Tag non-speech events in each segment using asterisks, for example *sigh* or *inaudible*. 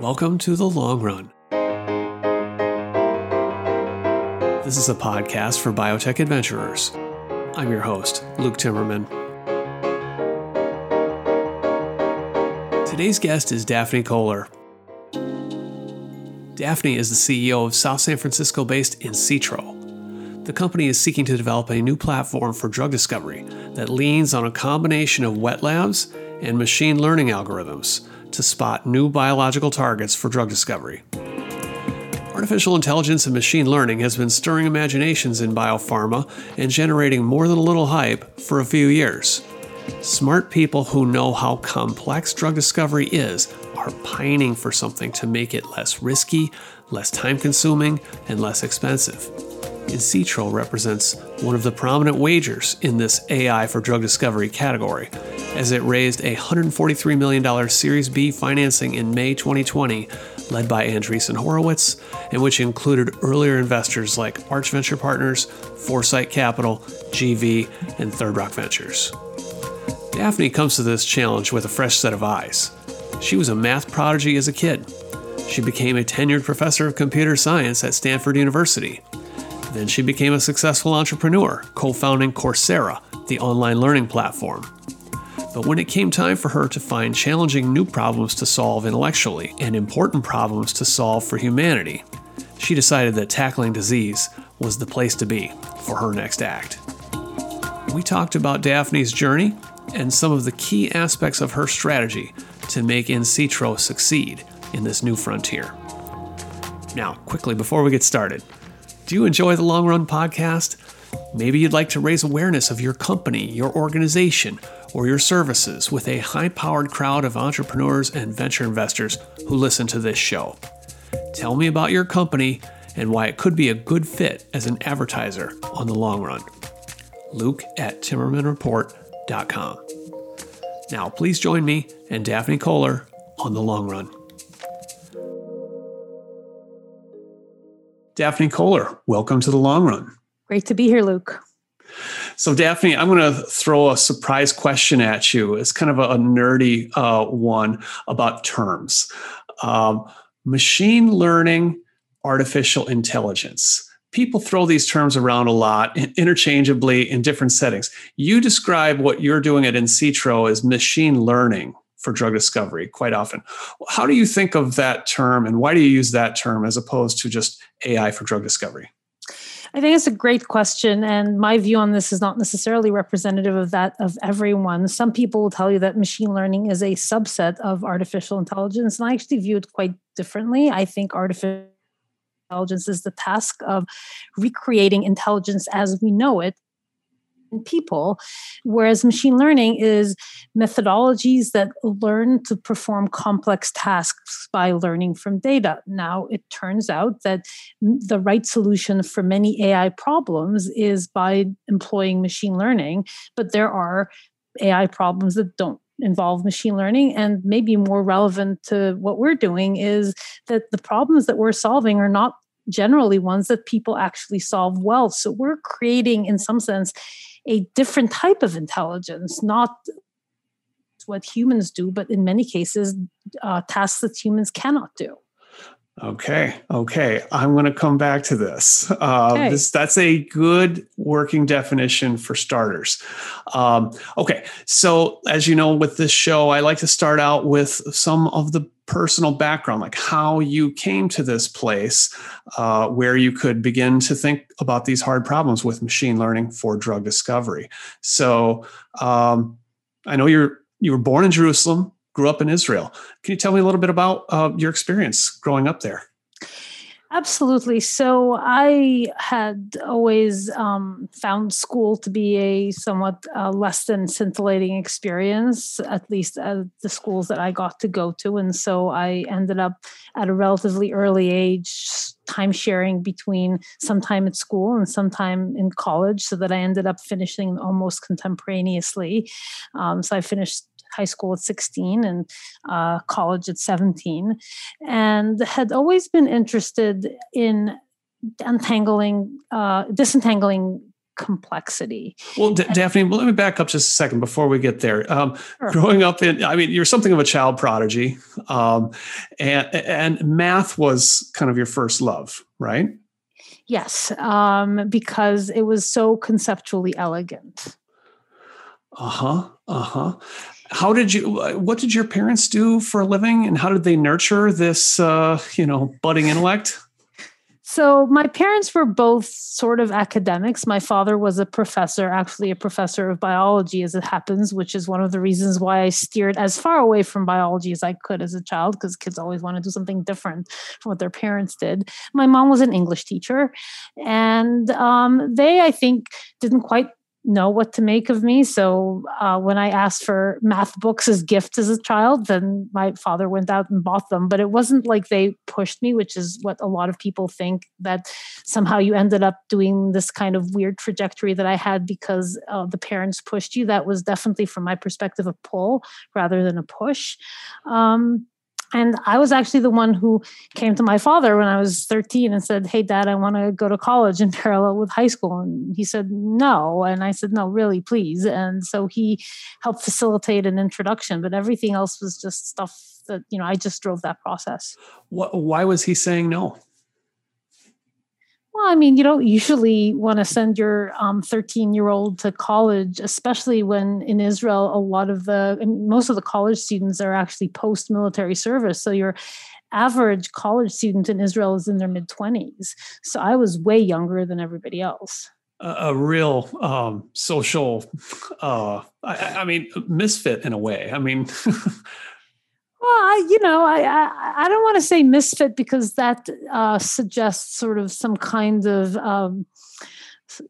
Welcome to The Long Run. This is a podcast for biotech adventurers. I'm your host, Luke Timmerman. Today's guest is Daphne Koller. Daphne is the CEO of South San Francisco based insitro. The company is seeking to develop a new platform for drug discovery that leans on a combination of wet labs and machine learning algorithms to spot new biological targets for drug discovery. Artificial intelligence and machine learning has been stirring imaginations in biopharma and generating more than a little hype for a few years. Smart people who know how complex drug discovery is are pining for something to make it less risky, less time consuming, and less expensive. Insitro represents one of the prominent wagers in this AI for drug discovery category, as it raised a $143 million Series B financing in May 2020, led by Andreessen Horowitz, and which included earlier investors like Arch Venture Partners, Foresite Capital, GV, and Third Rock Ventures. Daphne comes to this challenge with a fresh set of eyes. She was a math prodigy as a kid. She became a tenured professor of computer science at Stanford University then she became a successful entrepreneur, co founding Coursera, the online learning platform. But when it came time for her to find challenging new problems to solve intellectually and important problems to solve for humanity, she decided that tackling disease was the place to be for her next act. We talked about Daphne's journey and some of the key aspects of her strategy to make insitro succeed in this new frontier. Now, quickly before we get started, do you enjoy the Long Run podcast? Maybe you'd like to raise awareness of your company, your organization, or your services with a high powered crowd of entrepreneurs and venture investors who listen to this show. Tell me about your company and why it could be a good fit as an advertiser on the long run. Luke at TimmermanReport.com. Now, please join me and Daphne Koller on the long run. Daphne Koller, welcome to the long run. Great to be here, Luke. So, Daphne, I'm going to throw a surprise question at you. It's kind of a, a nerdy uh, one about terms um, machine learning, artificial intelligence. People throw these terms around a lot interchangeably in different settings. You describe what you're doing at Insitro as machine learning for drug discovery quite often. How do you think of that term and why do you use that term as opposed to just AI for drug discovery? I think it's a great question, and my view on this is not necessarily representative of that of everyone. Some people will tell you that machine learning is a subset of artificial intelligence, and I actually view it quite differently. I think artificial intelligence is the task of recreating intelligence as we know it people, whereas machine learning is methodologies that learn to perform complex tasks by learning from data. Now, it turns out that the right solution for many AI problems is by employing machine learning, but there are AI problems that don't involve machine learning and maybe more relevant to what we're doing is that the problems that we're solving are not generally ones that people actually solve well so we're creating in some sense a different type of intelligence, not what humans do, but in many cases, uh, tasks that humans cannot do. Okay, okay. I'm going to come back to this. Uh, okay. this. That's a good working definition for starters. Um, okay, so as you know, with this show, I like to start out with some of the personal background, like how you came to this place uh, where you could begin to think about these hard problems with machine learning for drug discovery. So um, I know you're you were born in Jerusalem, grew up in Israel. Can you tell me a little bit about uh, your experience growing up there? Absolutely. So I had always um, found school to be a somewhat uh, less than scintillating experience, at least at the schools that I got to go to. And so I ended up at a relatively early age time sharing between some time at school and some time in college, so that I ended up finishing almost contemporaneously. Um, so I finished high school at 16 and uh, college at 17, and had always been interested in untangling, uh, disentangling complexity. Well, D- Daphne, well, let me back up just a second before we get there. Um, sure. Growing up in, I mean, you're something of a child prodigy. Um, and, and math was kind of your first love, right? Yes, um, because it was so conceptually elegant. Uh huh. Uh huh. How did you? What did your parents do for a living, and how did they nurture this, uh, you know, budding intellect? So, my parents were both sort of academics. My father was a professor, actually, a professor of biology, as it happens, which is one of the reasons why I steered as far away from biology as I could as a child, because kids always want to do something different from what their parents did. My mom was an English teacher, and um, they, I think, didn't quite know what to make of me. So uh, when I asked for math books as gifts as a child, then my father went out and bought them. But it wasn't like they pushed me, which is what a lot of people think that somehow you ended up doing this kind of weird trajectory that I had because uh, the parents pushed you. That was definitely, from my perspective, a pull rather than a push. Um, and I was actually the one who came to my father when I was 13 and said, Hey, dad, I want to go to college in *laughs* parallel with high school. And he said, No. And I said, No, really, please. And so he helped facilitate an introduction, but everything else was just stuff that, you know, I just drove that process. Why was he saying no? Well, I mean, you don't usually want to send your 13 um, year old to college, especially when in Israel, a lot of the, most of the college students are actually post military service. So your average college student in Israel is in their mid 20s. So I was way younger than everybody else. A, a real um, social, uh, I, I mean, misfit in a way. I mean, *laughs* Well, I, you know, I, I, I don't want to say misfit because that uh, suggests sort of some kind of um,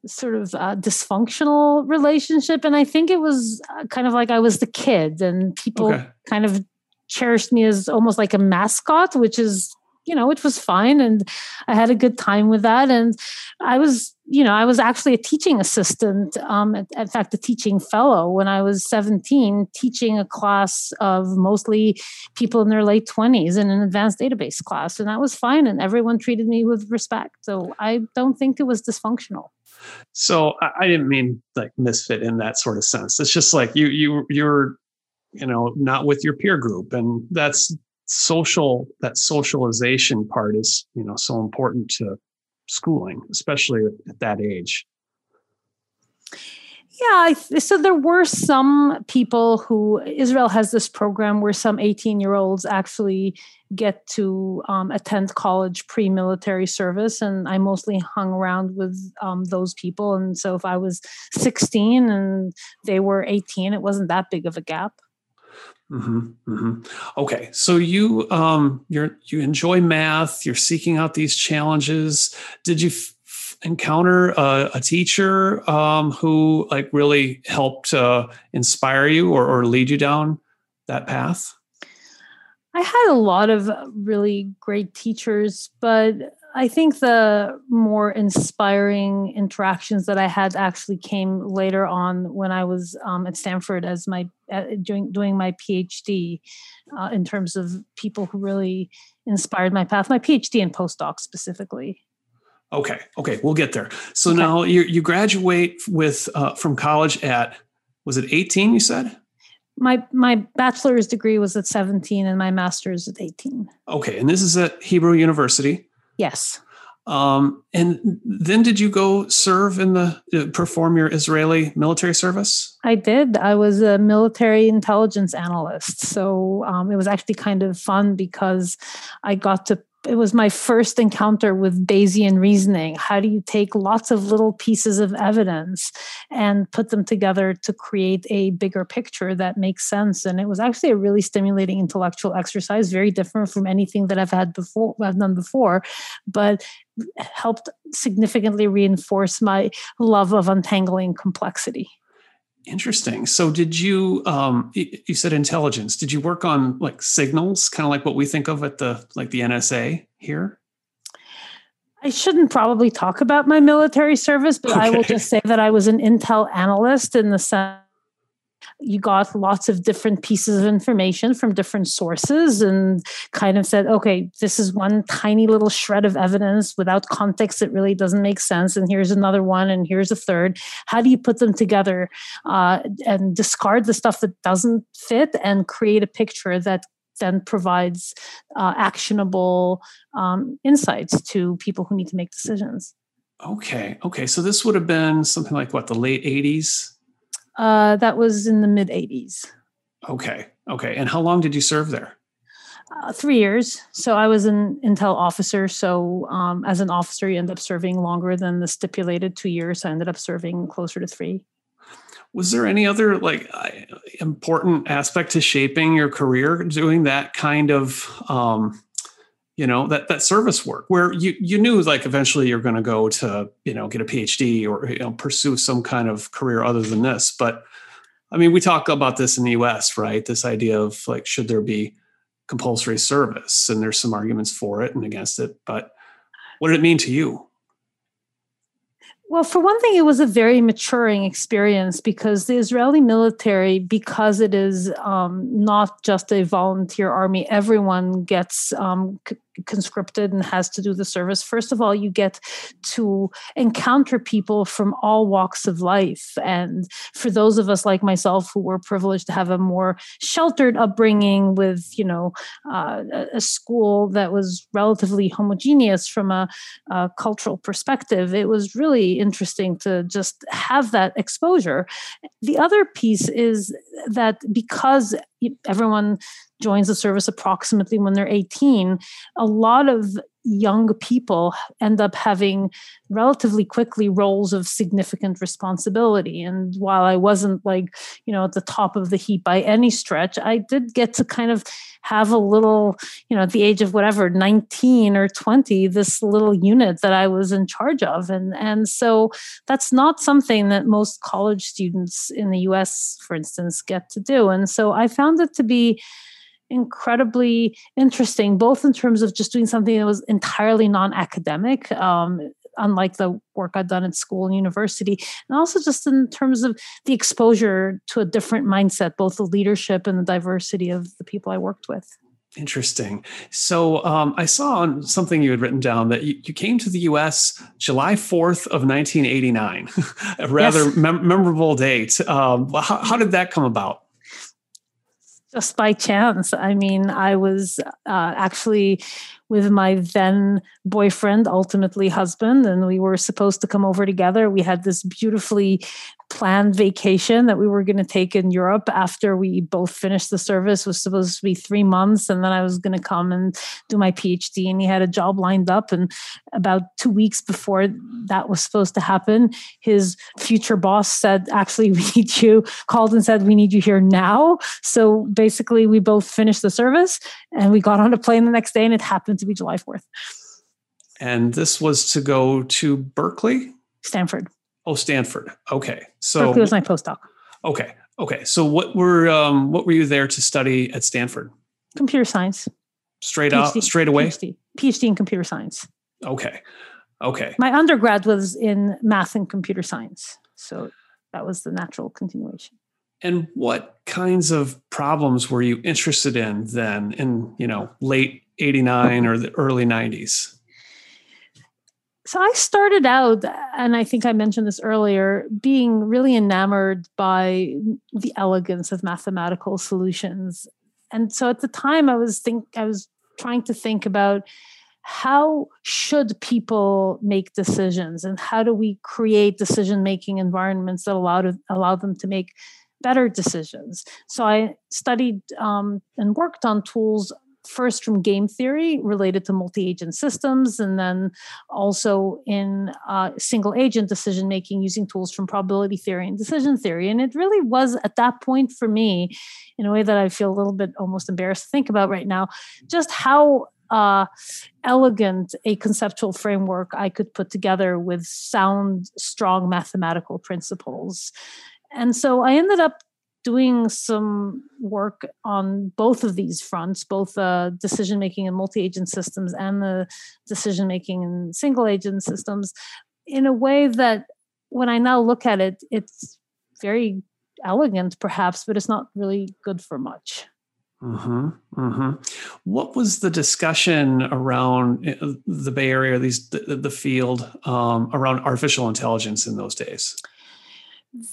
sort of uh, dysfunctional relationship, and I think it was uh, kind of like I was the kid, and people okay. kind of cherished me as almost like a mascot, which is you know, it was fine. And I had a good time with that. And I was, you know, I was actually a teaching assistant, um, in fact, a teaching fellow when I was 17, teaching a class of mostly people in their late 20s in an advanced database class. And that was fine. And everyone treated me with respect. So I don't think it was dysfunctional. So I didn't mean like misfit in that sort of sense. It's just like you, you, you're, you know, not with your peer group. And that's social that socialization part is you know so important to schooling especially at that age. Yeah so there were some people who israel has this program where some 18 year olds actually get to um, attend college pre-military service and i mostly hung around with um, those people and so if i was 16 and they were 18 it wasn't that big of a gap Mm-hmm, mm-hmm. Okay, so you um, you're you enjoy math. You're seeking out these challenges. Did you f- encounter a, a teacher um, who like really helped uh, inspire you or, or lead you down that path? I had a lot of really great teachers, but I think the more inspiring interactions that I had actually came later on when I was um, at Stanford as my uh, doing doing my PhD, uh, in terms of people who really inspired my path, my PhD and postdoc specifically. Okay, okay, we'll get there. So okay. now you you graduate with uh, from college at was it eighteen? You said my my bachelor's degree was at 17 and my master's at 18 okay and this is at hebrew university Yes. Um, and then did you go serve in the uh, perform your Israeli military service? I did. I was a military intelligence analyst. So um, it was actually kind of fun because I got to it was my first encounter with Bayesian reasoning. How do you take lots of little pieces of evidence and put them together to create a bigger picture that makes sense? And it was actually a really stimulating intellectual exercise, very different from anything that I've had before, I've done before, but helped significantly reinforce my love of untangling complexity. Interesting. So, did you? Um, you said intelligence. Did you work on like signals, kind of like what we think of at the like the NSA here? I shouldn't probably talk about my military service, but okay. I will just say that I was an intel analyst in the sense you got lots of different pieces of information from different sources and kind of said, okay, this is one tiny little shred of evidence without context. It really doesn't make sense. And here's another one, and here's a third. How do you put them together uh, and discard the stuff that doesn't fit and create a picture that then provides uh, actionable um, insights to people who need to make decisions. Okay. Okay. So this would have been something like what, the late 80s? Uh, that was in the mid 80s. Okay. Okay. And how long did you serve there? Uh, three years. So I was an Intel officer. So um, as an officer, you end up serving longer than the stipulated two years. I ended up serving closer to three. Was there any other like important aspect to shaping your career doing that kind of um, you know that that service work where you you knew like eventually you're going to go to you know get a phd or you know pursue some kind of career other than this. But i mean we talk about this in the us right? This idea of like should there be compulsory service? And there's some arguments for it and against it but what did it mean to you? Well, for one thing, it was a very maturing experience because the Israeli military, because it is um, not just a volunteer army, everyone gets um, c- conscripted and has to do the service. First of all, you get to encounter people from all walks of life. And for those of us like myself who were privileged to have a more sheltered upbringing with, you know, uh, a school that was relatively homogeneous from a, a cultural perspective, it was really interesting to just have that exposure. The other piece is that because everyone joins the service approximately when they're 18 a lot of young people end up having relatively quickly roles of significant responsibility. And while i wasn't like you know at the top of the heap by any stretch i did get to kind of have a little you know at the age of whatever 19 or 20 this little unit that i was in charge of. And and so that's not something that most college students in the us for instance get to do. And so i found it to be incredibly interesting, both in terms of just doing something that was entirely non academic. Um, unlike the work I'd done at school and university, and also just in terms of the exposure to a different mindset, both the leadership and the diversity of the people I worked with. Interesting. So um, I saw on something you had written down that you, you came to the U.S. July 4th of 1989, *laughs* a rather yes. mem- memorable date. Um, how, how did that come about? Just by chance. I mean, I was uh, actually with my then boyfriend, ultimately husband, and we were supposed to come over together. We had this beautifully planned vacation that we were going to take in Europe after we both finished the service it was supposed to be 3 months and then I was going to come and do my PhD and he had a job lined up and about 2 weeks before that was supposed to happen his future boss said actually *laughs* we need you called and said we need you here now. So basically we both finished the service and we got on a plane the next day and it happened to be July 4th and this was to go to Berkeley? Stanford Oh, Stanford. Okay. So Berkeley was my postdoc. Okay. Okay. So what were um, what were you there to study at Stanford? Computer science. Straight PhD, out, straight away. PhD, PhD in computer science. Okay. Okay. My undergrad was in math and computer science, so that was the natural continuation. And what kinds of problems were you interested in then, in you know late '89 or the early '90s? So I started out, and I think I mentioned this earlier, being really enamored by the elegance of mathematical solutions. And so at the time I was think I was trying to think about how should people make decisions and how do we create decision making environments that allow to allow them to make better decisions so i studied um, and worked on tools first from game theory related to multi-agent systems and then also in uh, single agent decision making using tools from probability theory and decision theory and it really was at that point for me in a way that i feel a little bit almost embarrassed to think about right now just how uh, elegant a conceptual framework I could put together with sound, strong mathematical principles. And so I ended up doing some work on both of these fronts, both uh, decision making in multi agent systems and the decision making in single agent systems, in a way that when I now look at it, it's very elegant, perhaps, but it's not really good for much. Mm-hmm, mm-hmm. What was the discussion around uh, the Bay Area, these the, the field um, around artificial intelligence in those days?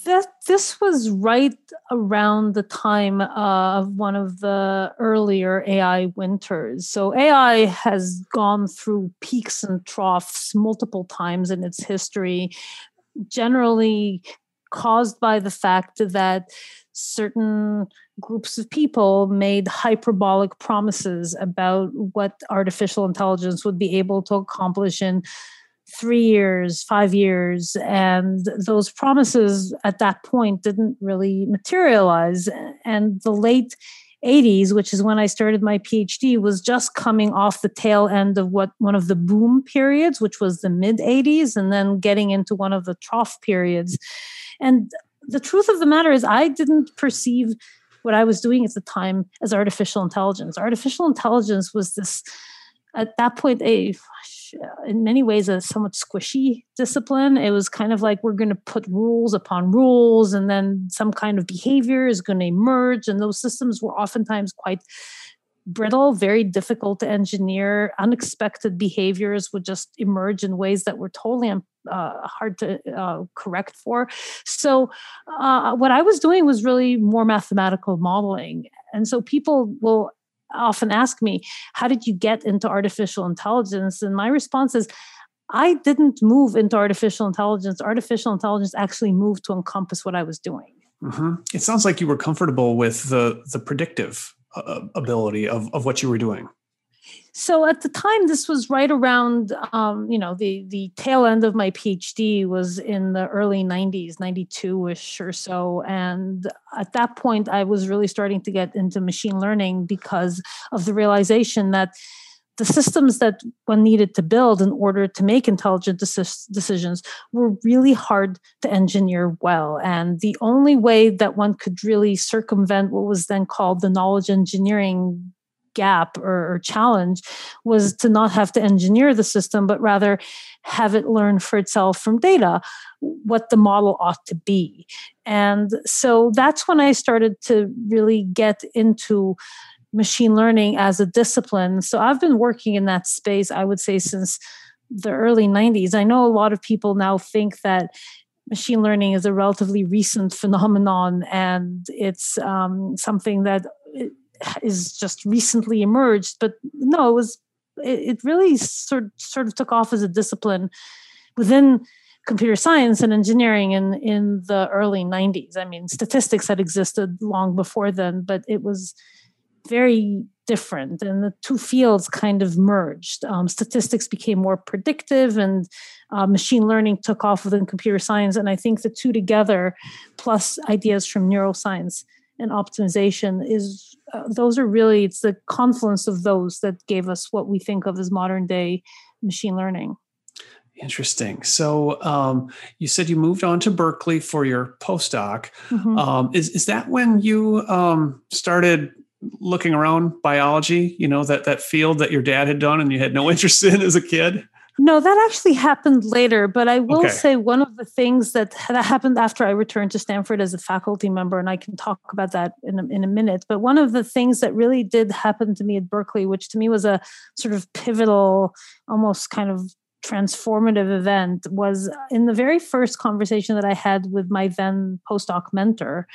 That this was right around the time uh, of one of the earlier AI winters. So AI has gone through peaks and troughs multiple times in its history, generally caused by the fact that certain groups of people made hyperbolic promises about what artificial intelligence would be able to accomplish in three years, five years. And those promises at that point didn't really materialize. And the late 80s, which is when I started my PhD, was just coming off the tail end of what one of the boom periods, which was the mid 80s, and then getting into one of the trough periods. And the truth of the matter is, I didn't perceive what I was doing at the time as artificial intelligence. Artificial intelligence was this, at that point, a in many ways a somewhat squishy discipline. It was kind of like we're going to put rules upon rules, and then some kind of behavior is going to emerge. And those systems were oftentimes quite brittle, very difficult to engineer. Unexpected behaviors would just emerge in ways that were totally uh, hard to uh, correct for. So, uh, what I was doing was really more mathematical modeling. And so, people will often ask me, How did you get into artificial intelligence? And my response is, I didn't move into artificial intelligence. Artificial intelligence actually moved to encompass what I was doing. Mm-hmm. It sounds like you were comfortable with the the predictive uh, ability of, of what you were doing. So at the time, this was right around, um, you know, the the tail end of my PhD was in the early '90s, '92ish or so, and at that point, I was really starting to get into machine learning because of the realization that the systems that one needed to build in order to make intelligent decisions were really hard to engineer well. And the only way that one could really circumvent what was then called the knowledge engineering gap or, or, challenge was to not have to engineer the system, but rather have it learn for itself from data what the model ought to be. And so that's when I started to really get into machine learning as a discipline. So I've been working in that space, I would say, since the early 90s. I know a lot of people now think that machine learning is a relatively recent phenomenon and it's um, something that is just recently emerged but no it was it, really sort sort of took off as a discipline within computer science and engineering in in the early 90s i mean statistics had existed long before then but it was very different and the two fields kind of merged. Um, statistics became more predictive and uh, machine learning took off within computer science and i think the two together plus ideas from neuroscience and optimization is uh, those are really it's the confluence of those that gave us what we think of as modern day machine learning. Interesting. So um, you said you moved on to berkeley for your postdoc. Mm-hmm. um, is, is that when you um, started looking around biology you know that that field that your dad had done and you had no *laughs* interest in as a kid no, that actually happened later. But I will okay. say one of the things that that happened after I returned to Stanford as a faculty member, and I can talk about that in a, in a minute. But one of the things that really did happen to me at Berkeley, which to me was a sort of pivotal, almost kind of transformative event, was in the very first conversation that I had with my then postdoc mentor.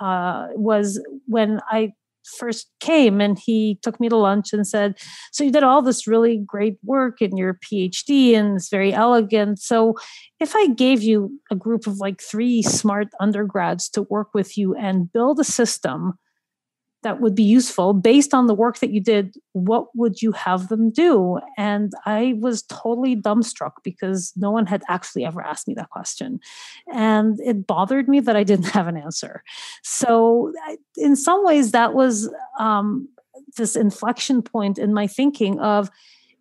Uh, was when I first came and he took me to lunch and said so you did all this really great work in your phd and it's very elegant. So if i gave you a group of like three smart undergrads to work with you and build a system that would be useful. Based on the work that you did what would you have them do? And i was totally dumbstruck because no one had actually ever asked me that question. And it bothered me that i didn't have an answer. So in some ways that was um, this inflection point in my thinking of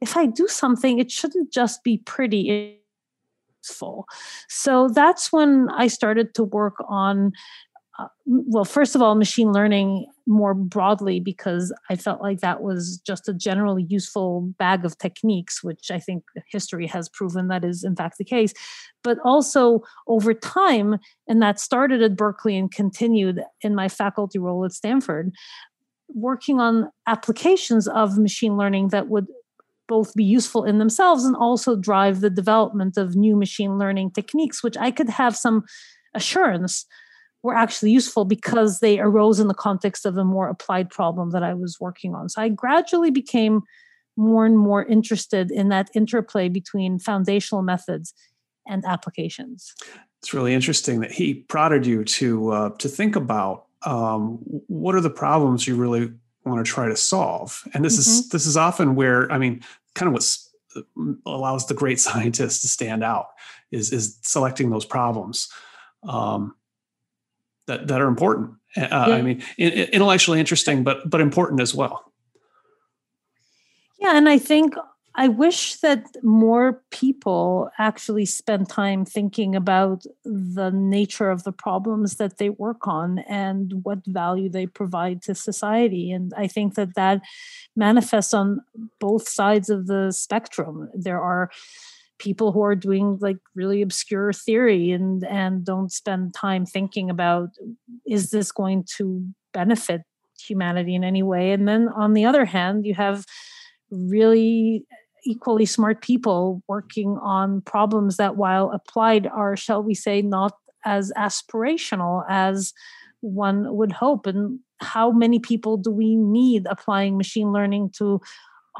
if i do something it shouldn't just be pretty useful. So that's when i started to work on uh, well, first of all, machine learning more broadly, because I felt like that was just a generally useful bag of techniques, which I think history has proven that is in fact the case. But also over time, and that started at Berkeley and continued in my faculty role at Stanford, working on applications of machine learning that would both be useful in themselves and also drive the development of new machine learning techniques, which I could have some assurance were actually useful because they arose in the context of a more applied problem that I was working on. So I gradually became more and more interested in that interplay between foundational methods and applications. It's really interesting that he prodded you to uh, to think about um, what are the problems you really want to try to solve, and this mm-hmm. is this is often where I mean, kind of what allows the great *laughs* scientists to stand out is is selecting those problems. Um, that that are important. Uh, yeah. I mean, intellectually interesting, but but important as well. Yeah, and I think I wish that more people actually spend time thinking about the nature of the problems that they work on and what value they provide to society. And I think that that manifests on both sides of the spectrum. There are people who are doing like really obscure theory and and don't spend time thinking about is this going to benefit humanity in any way? And then on the other hand you have really equally smart people working on problems that while applied are shall we say not as aspirational as one would hope. And how many people do we need applying machine learning to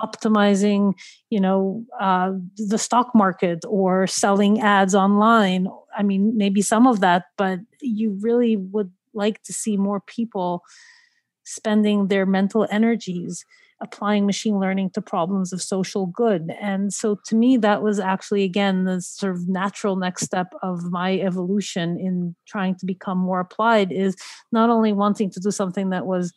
optimizing you know uh, the stock market or selling ads online. I mean maybe some of that but you really would like to see more people spending their mental energies applying machine learning to problems of social good. And so to me that was actually again the sort of natural next step of my evolution in trying to become more applied is not only wanting to do something that was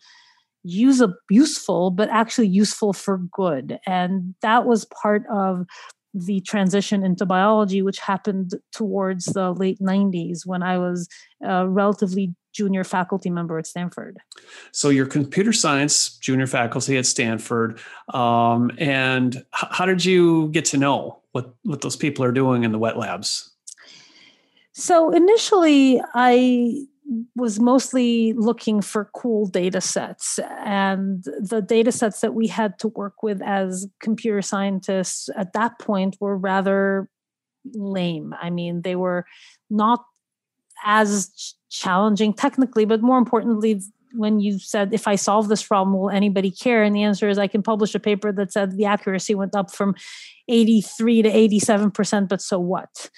usable, useful, but actually useful for good. And that was part of the transition into biology, which happened towards the late 90s when I was a relatively junior faculty member at Stanford. So you're computer science junior faculty at Stanford. Um, and h- how did you get to know what, what those people are doing in the wet labs? So initially, I was mostly looking for cool data sets. And the data sets that we had to work with as computer scientists at that point were rather lame. I mean they were not as challenging technically but more importantly when you said if i solve this problem will anybody care? And the answer is i can publish a paper that said the accuracy went up from 83 to 87% but so what?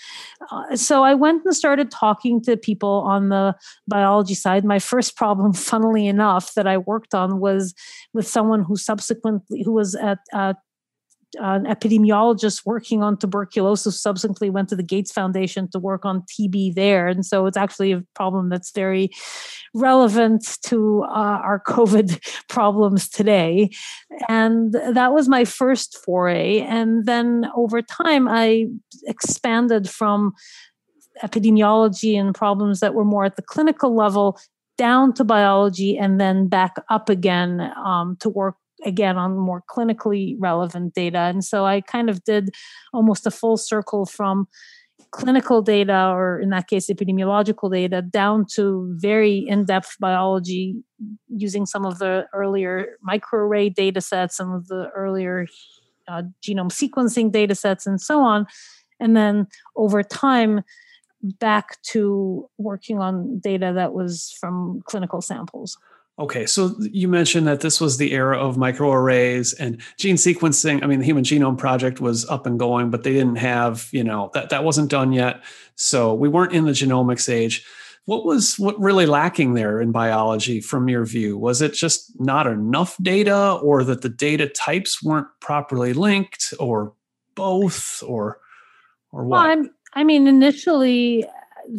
Uh, so i went and started talking to people on the biology side. My first problem *laughs* funnily enough that i worked on was with someone who subsequently who was at uh, an epidemiologist working on tuberculosis subsequently went to the Gates Foundation to work on TB there. And so it's actually a problem that's very relevant to uh, our *laughs* COVID problems today. And that was my first foray. And then over time, I expanded from epidemiology and problems that were more at the clinical level down to biology and then back up again um, to work again on more clinically relevant data. And so I kind of did almost a full circle from clinical data, or in that case, epidemiological data, down to very in depth biology using some of the earlier microarray data sets, some of the earlier uh, genome sequencing data sets, and so on. And then over time, back to working on data that was from clinical samples. Okay, so you mentioned that this was the era of microarrays and gene sequencing. I mean, the Human Genome Project was up and going, but they didn't have, you know, that that wasn't done yet. So we weren't in the genomics age. What was what really lacking there in biology from your view? Was it just not enough data or that the data types weren't properly linked or both or or what? Well, i mean, initially uh,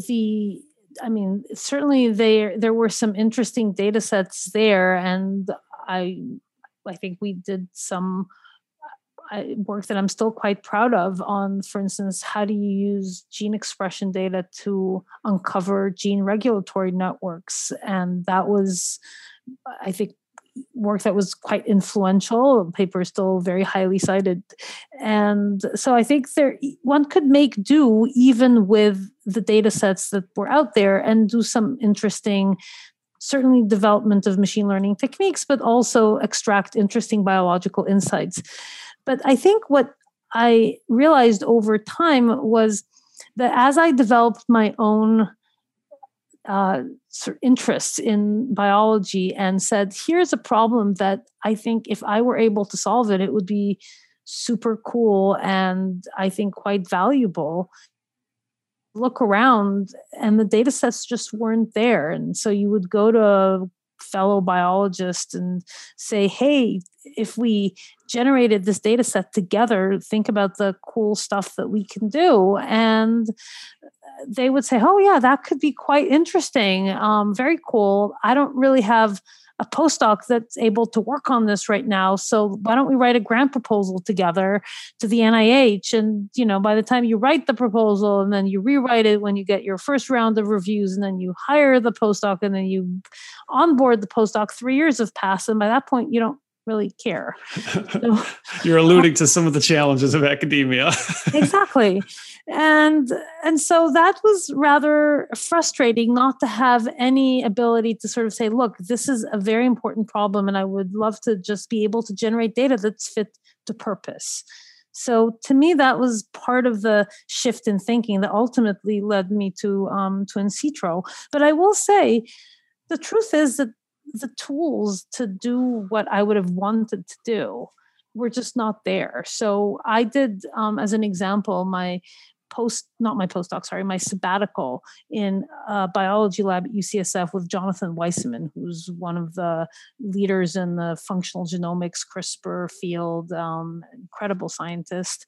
the I mean, certainly there there were some interesting data sets there, and I I think we did some work that I'm still quite proud of on, for instance, how do you use gene expression data to uncover gene regulatory networks, and that was, I think, work that was quite influential. Paper is still very highly cited, and so I think there one could make do even with the data sets that were out there and do some interesting certainly development of machine learning techniques but also extract interesting biological insights but i think what i realized over time was that as i developed my own uh, sort of interests in biology and said, here's a problem that I think if I were able to solve it, it would be super cool and I think quite valuable. Look around, and the data sets just weren't there. And so you would go to a fellow biologist and say, hey, if we generated this data set together, think about the cool stuff that we can do. And they would say, "Oh yeah, that could be quite interesting. Um, very cool. I don't really have a postdoc that's able to work on this right now. So why don't we write a grant proposal together to the NIH? And you know, by the time you write the proposal and then you rewrite it when you get your first round of reviews, and then you hire the postdoc and then you onboard the postdoc, three years have passed, and by that point you don't really care. *laughs* So, You're alluding to some of the challenges of academia. *laughs* exactly. And and so that was rather frustrating not to have any ability to sort of say, look, this is a very important problem and I would love to just be able to generate data that's fit to purpose. So to me, that was part of the shift in thinking that ultimately led me to um, to Insitro. But I will say, the truth is that the tools to do what I would have wanted to do were just not there. So I did, um, as an example, my post not my postdoc sorry my sabbatical in a biology lab at ucsf with jonathan weissman who's one of the leaders in the functional genomics crispr field um, incredible scientist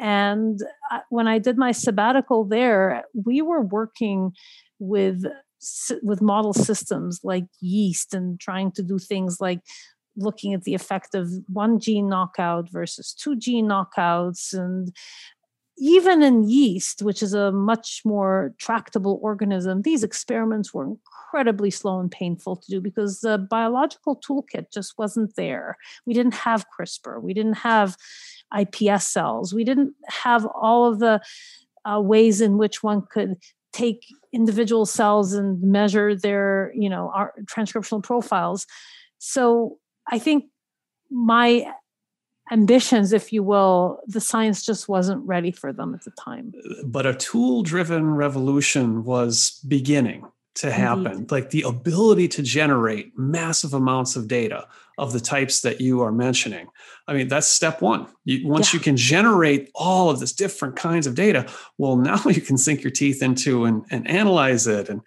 and when i did my sabbatical there we were working with with model systems like yeast and trying to do things like looking at the effect of one gene knockout versus two gene knockouts and even in yeast, which is a much more tractable organism, these experiments were incredibly slow and painful to do because the biological toolkit just wasn't there. We didn't have CRISPR, we didn't have iPS cells, we didn't have all of the uh, ways in which one could take individual cells and measure their, you know, our transcriptional profiles. So I think my ambitions, if you will, the science just wasn't ready for them at the time. But a tool driven revolution was beginning to happen. Indeed. Like the ability to generate massive amounts of data of the types that you are mentioning. I mean, that's step one. You, once yeah. you can generate all of this different kinds of data, well, *laughs* now you can sink your teeth into and, and analyze it and,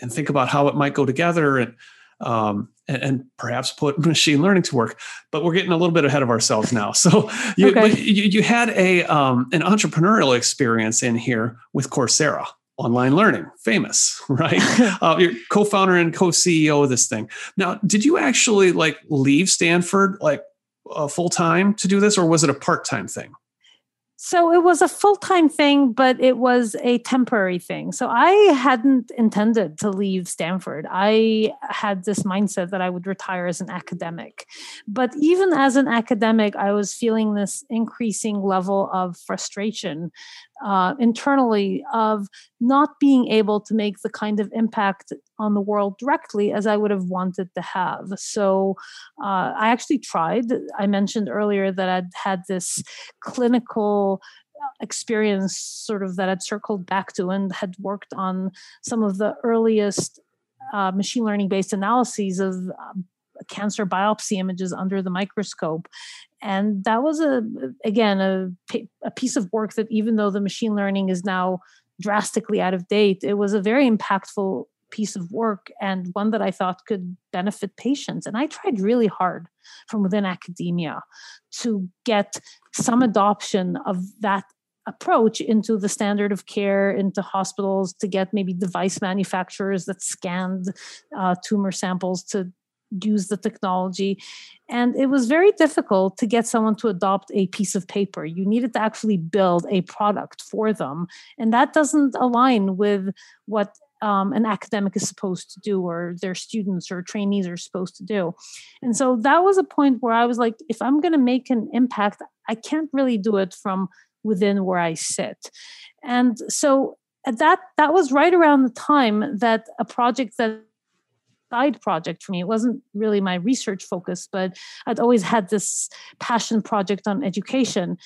and think about how it might go together. And um, and, and, perhaps put *laughs* machine learning to work. But we're getting a little bit ahead of ourselves now. *laughs* So you, okay. you, you, had a um, an entrepreneurial experience in here with Coursera. Online learning, famous, *laughs* right? *laughs* uh, you're co-founder and co-CEO of this thing. Now, did you actually like leave Stanford like uh, full time to do this, or was it a part time thing? So it was a full time thing, but it was a temporary thing. So I hadn't intended to leave Stanford. I had this mindset that I would retire as an academic. But even as an academic, I was feeling this increasing level of frustration uh, internally of not being able to make the kind of impact on the world directly as I would have wanted to have. So uh, I actually tried. I mentioned earlier that I'd had this clinical experience sort of that I'd circled back to and had worked on some of the earliest uh, machine learning based analyses of um, cancer biopsy images under the microscope and that was a again a, a piece of work that even though the machine learning is now drastically out of date it was a very impactful piece of work and one that i thought could benefit patients and i tried really hard from within academia to get some adoption of that approach into the standard of care into hospitals to get maybe device manufacturers that scanned uh, tumor samples to use the technology. And it was very difficult to get someone to adopt a piece of paper. You needed to actually build a product for them. And that doesn't align with what um, an academic is supposed to do or their students or trainees are supposed to do. And so that was a point where I was like, if I'm going to make an impact, I can't really do it from within where I sit. And so that that was right around the time that a project that side project for me. It wasn't really my research focus, but I'd always had this passion project on education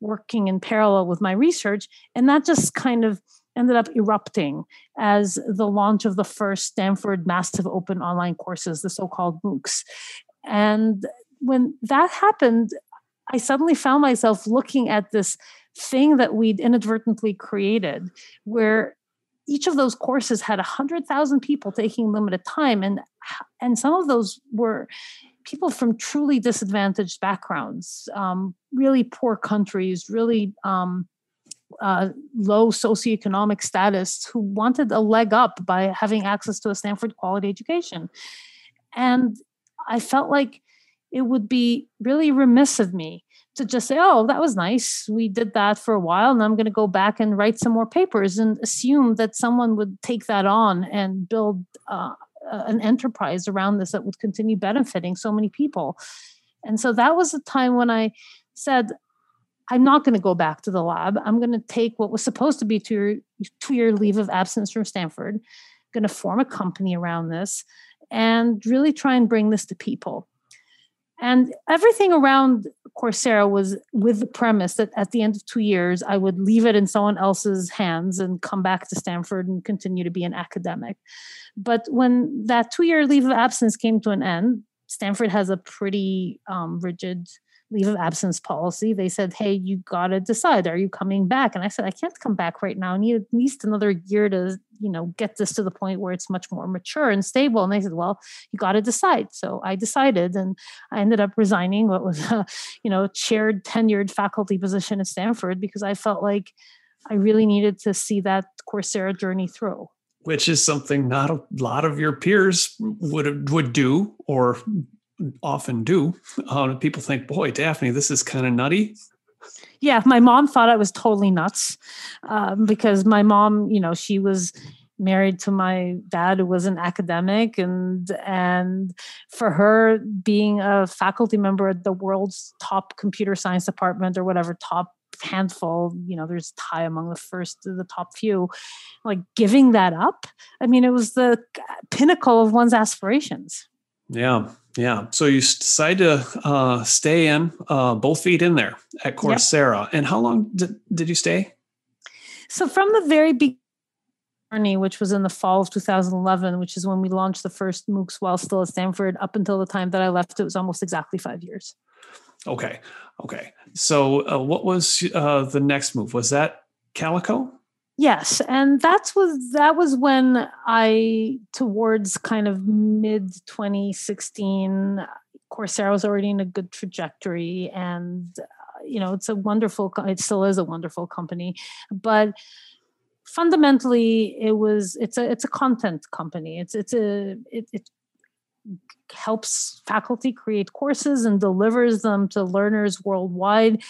working in parallel with my research. And that just kind of ended up erupting as the launch of the first Stanford massive open online courses, the so called MOOCs. And when that happened, I suddenly found myself looking at this thing that we'd inadvertently created where each of those courses had 100,000 people taking them at a time and and some of those were people from truly disadvantaged backgrounds um, really poor countries really um, uh, low socioeconomic status who wanted a leg up by having access to a stanford quality education and i felt like it would be really remiss of me to just say, oh, that was nice. We did that for a while, and I'm going to go back and write some more papers and assume that someone would take that on and build uh, an enterprise around this that would continue benefiting so many people. And so that was the time when I said, I'm not going to go back to the lab. I'm going to take what was supposed to be two year, two year leave of absence from Stanford, going to form a company around this and really try and bring this to people. And everything around Coursera was with the premise that at the end of two years, I would leave it in someone else's hands and come back to Stanford and continue to be an academic. But when that two year leave of absence came to an end, Stanford has a pretty um, rigid leave of absence policy, they said, Hey, you got to decide, are you coming back? And I said, I can't come back right now. I need at least another year to, you know, get this to the point where it's much more mature and stable. And they said, Well, you got to decide. So I decided and I ended up resigning what was a, you know, chaired, tenured faculty position at Stanford because I felt like I really needed to see that Coursera journey through which is something not a lot of your peers would would do or often do. Uh, people think, boy, Daphne, this is kind of nutty. Yeah, my mom thought I was totally nuts um, because my mom, you know, she was married to my dad who was an academic and and for her being a faculty member at the world's top computer science department or whatever top handful you know there's tie among the first the top few like giving that up i mean it was the pinnacle of one's aspirations yeah yeah. So you decide to uh, stay in, uh, both feet in there at Coursera. Yep. And how long did, did you stay? So from the very beginning, which was in the fall of 2011, which is when we launched the first MOOCs while still at Stanford, up until the time that I left, it was almost exactly five years. Okay. Okay. So uh, what was uh, the next move? Was that Calico? Yes, and that's was that was when I towards kind of mid 2016 Coursera was already in a good trajectory and uh, you know it's a wonderful it still is a wonderful company but fundamentally it was it's a it's a content company. It's it's a it, it helps faculty create courses and delivers them to learners worldwide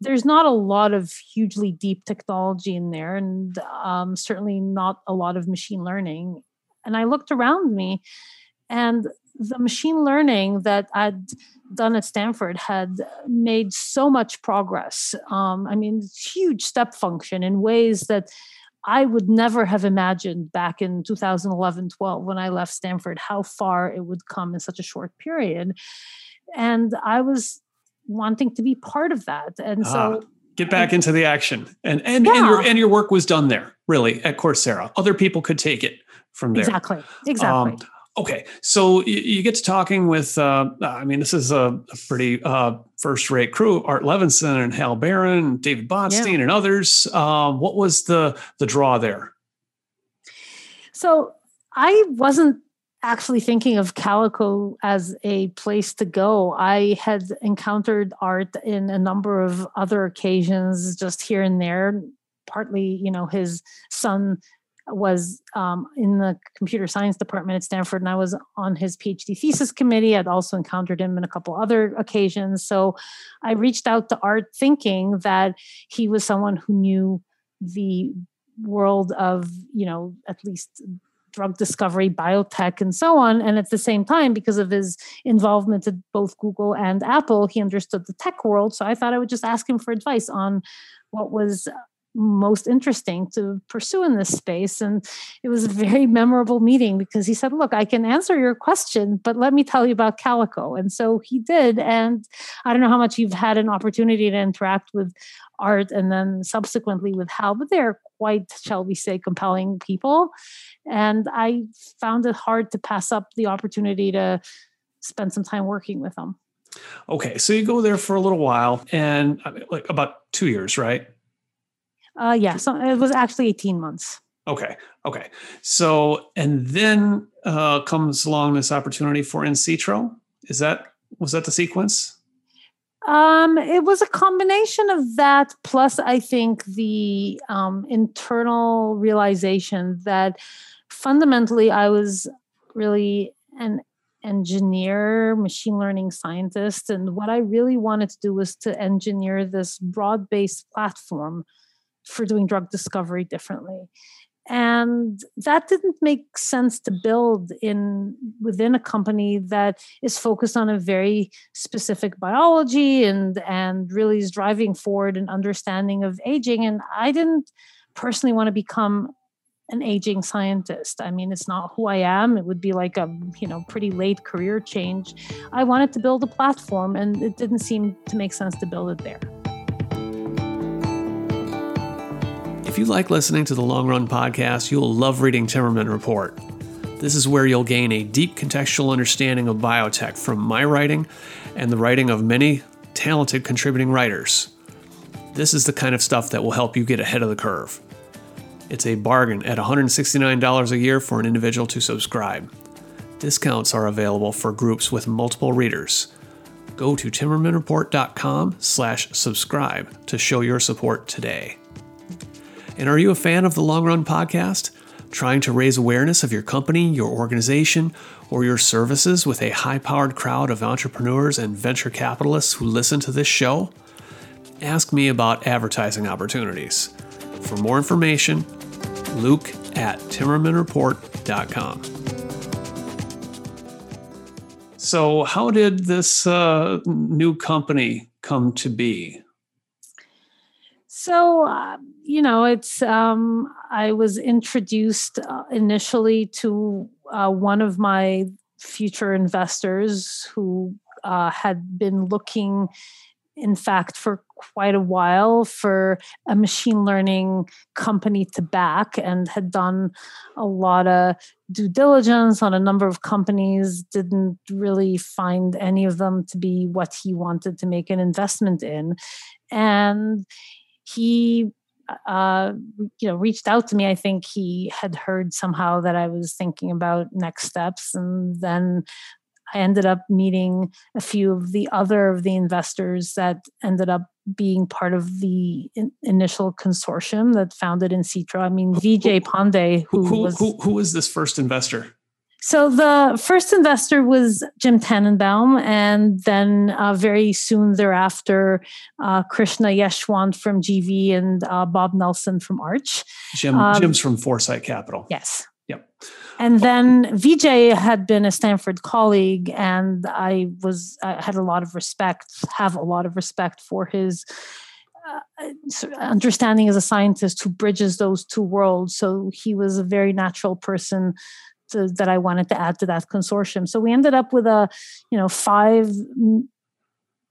there's not a lot of hugely deep technology in there and um, certainly not a lot of machine learning. And i looked around me and the machine learning that i'd done at stanford had made so much progress. Um, i mean huge step function in ways that i would never have imagined back in 2011 12 when i left stanford how far it would come in such a short period. And i was wanting to be part of that. And so ah, get back into the action. And and, yeah. and your and your work was done there, really, at Coursera. Other people could take it from there. Exactly. Exactly. Um, okay. So you, get to talking with uh, I mean, this is a, pretty uh, first-rate crew, Art Levinson and Hal Barron, David Botstein, yeah. and others. Um, what was the the draw there? So I wasn't actually thinking of Calico as a place to go. I had encountered art in a number of other occasions, just here and there. Partly, you know, his son was um, in the computer science department at Stanford, and I was on his PhD thesis committee. I'd also encountered him in a couple other occasions. So I reached out to Art thinking that he was someone who knew the world of, you know, at least drug discovery, biotech, and so on. And at the same time, because of his involvement at both Google and Apple, he understood the tech world. So I thought I would just ask him for advice on what was most interesting to pursue in this space. And it was a very memorable meeting because he said, Look, I can answer your question, but let me tell you about Calico. And so he did. And I don't know how much you've had an opportunity to interact with Art and then subsequently with Hal, but they're quite, shall we say, compelling people. And I found it hard to pass up the opportunity to spend some time working with them. Okay, so you go there for a little while, and like about two years, right? Uh, yeah, so it was actually 18 months. Okay, okay. So, and then uh, comes along this opportunity for Insitro. Is that was that the sequence? Um, it was a combination of that, plus I think the um, internal realization that fundamentally I was really an engineer, machine learning scientist, and what I really wanted to do was to engineer this broad-based platform for doing drug discovery differently and that didn't make sense to build in within a company that is focused on a very specific biology and and really is driving forward an understanding of aging. And i didn't personally want to become an aging scientist. I mean it's not who i am. It would be like a you know pretty late career change. I wanted to build a platform and it didn't seem to make sense to build it there If you like listening to the Long Run podcast, you'll love reading Timmerman Report. This is where you'll gain a deep contextual understanding of biotech from my writing and the writing of many talented contributing writers. This is the kind of stuff that will help you get ahead of the curve. It's a bargain at $169 a year for an individual to subscribe. Discounts are available for groups with multiple readers. Go to timmermanreport.com slash subscribe to show your support today. And are you a fan of the Long Run podcast? Trying to raise awareness of your company, your organization, or your services with a high powered crowd of entrepreneurs and venture capitalists who listen to this show? Ask me about advertising opportunities. For more information, luke at timmermanreport.com. So, how did this uh, new company come to be? So, uh, you know, it's, um, I was introduced uh, initially to uh, one of my future investors who uh, had been looking, in fact, for quite a while for a machine learning company to back and had done a lot of due diligence on a number of companies, didn't really find any of them to be what he wanted to make an investment in. And he uh, you know reached out to me. I think he had heard somehow that i was thinking about next steps and then i ended up meeting a few of the other of the investors that ended up being part of the in- initial consortium that founded Insitro i mean vijay pande who, who, was who, who was this first investor so the first investor was Jim Tannenbaum, and then uh, very soon thereafter, uh, Krishna Yeshwant from GV and uh, Bob Nelsen from Arch. Jim, um, Jim's from Foresite Capital. Yes. Yep. And then Vijay had been a Stanford colleague, and I was I had a lot of respect, have a lot of respect for his uh, understanding as a scientist who bridges those two worlds. So he was a very natural person to, that I wanted to add to that consortium. So we ended up with a, you know, five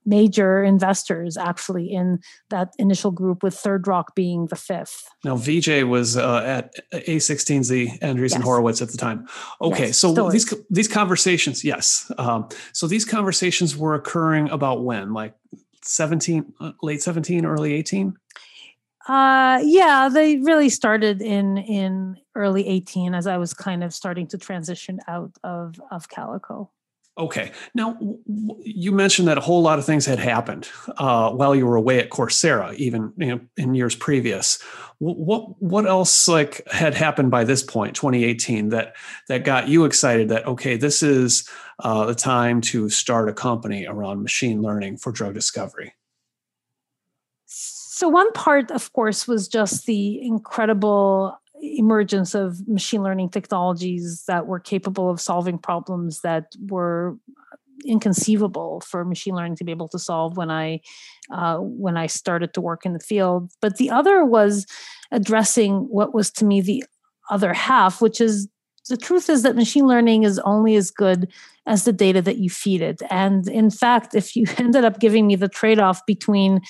major investors actually in that initial group with third rock being the fifth. Now Vijay was uh, at a16z andreessen yes. horowitz at the time. Okay yes, so these these conversations yes um, so these conversations were occurring about when? Like 17 uh, late 17 early 18 uh, yeah, they really started in in early 18 as I was kind of starting to transition out of of Calico. Okay. Now, w- you mentioned that a whole lot of things had happened uh, while you were away at Coursera, even you know, in years previous. W- what what else like had happened by this point, 2018, that that got you excited that okay, this is uh, the time to start a company around machine learning for drug discovery? So, one part, of course, was just the incredible emergence of machine learning technologies that were capable of solving problems that were inconceivable for machine learning to be able to solve when I uh, when I started to work in the field. But the other was addressing what was to me the other half, which is the truth is that machine learning is only as good as the data that you feed it. And in fact, if you *laughs* ended up giving me the trade off between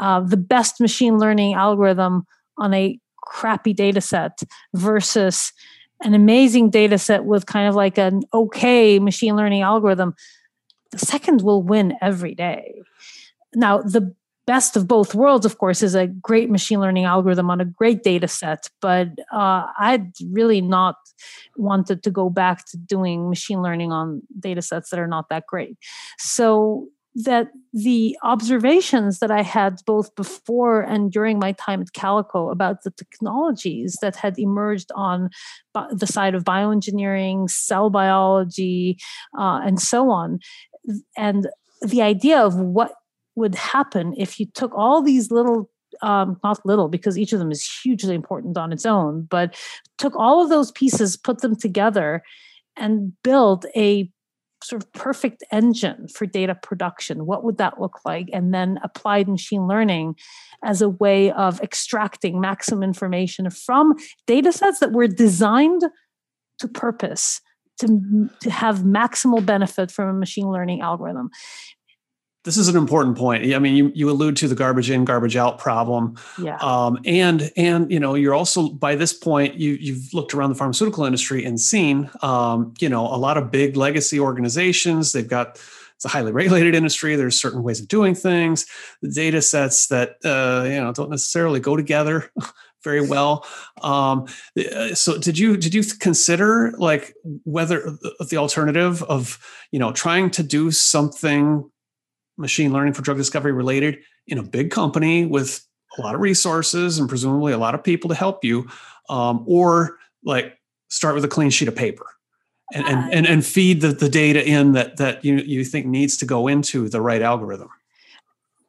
uh, the best machine learning algorithm on a crappy data set versus an amazing data set with kind of like an okay machine learning algorithm, the second will win every day. Now, the best of both worlds, of course, is a great machine learning algorithm on a great data set, but uh, I'd really not wanted to go back to doing machine learning on data sets that are not that great. So that the observations that I had both before and during my time at Calico about the technologies that had emerged on the side of bioengineering, cell biology, uh, and so on, and the idea of what would happen if you took all these little um, not little because each of them is hugely important on its own, but took all of those pieces, put them together, and built a sort of perfect engine for data production. What would that look like? And then applied machine learning as a way of extracting maximum information from data sets that were designed to purpose. To, to have maximal benefit from a machine learning algorithm this is an important point. I mean, you you allude to the garbage in, garbage out problem. Yeah. Um, and and you know, you're also by this point you you've looked around the pharmaceutical industry and seen um, you know a lot of big legacy organizations. They've got it's a highly regulated industry. There's certain ways of doing things. The data sets that uh, you know don't necessarily go together *laughs* very well. Um, uh, so did you did you consider like whether the alternative of you know trying to do something machine learning for drug discovery related in a big company with a lot of resources and presumably a lot of people to help you, um, or like start with a clean sheet of paper and, and, and, and feed the, the data in that, that you, you think needs to go into the right algorithm?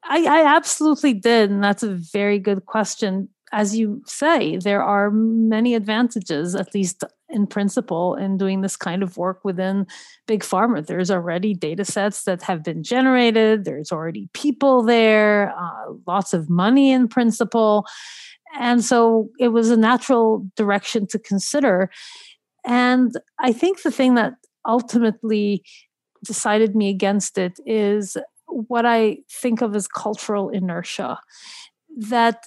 I, I absolutely did. And that's a very good question as you say, there are many advantages, at least in principle, in doing this kind of work within Big Pharma. There's already data sets that have been generated, there's already people there, uh, lots of money in principle. And so it was a natural direction to consider. And I think the thing that ultimately decided me against it is what I think of as cultural inertia. That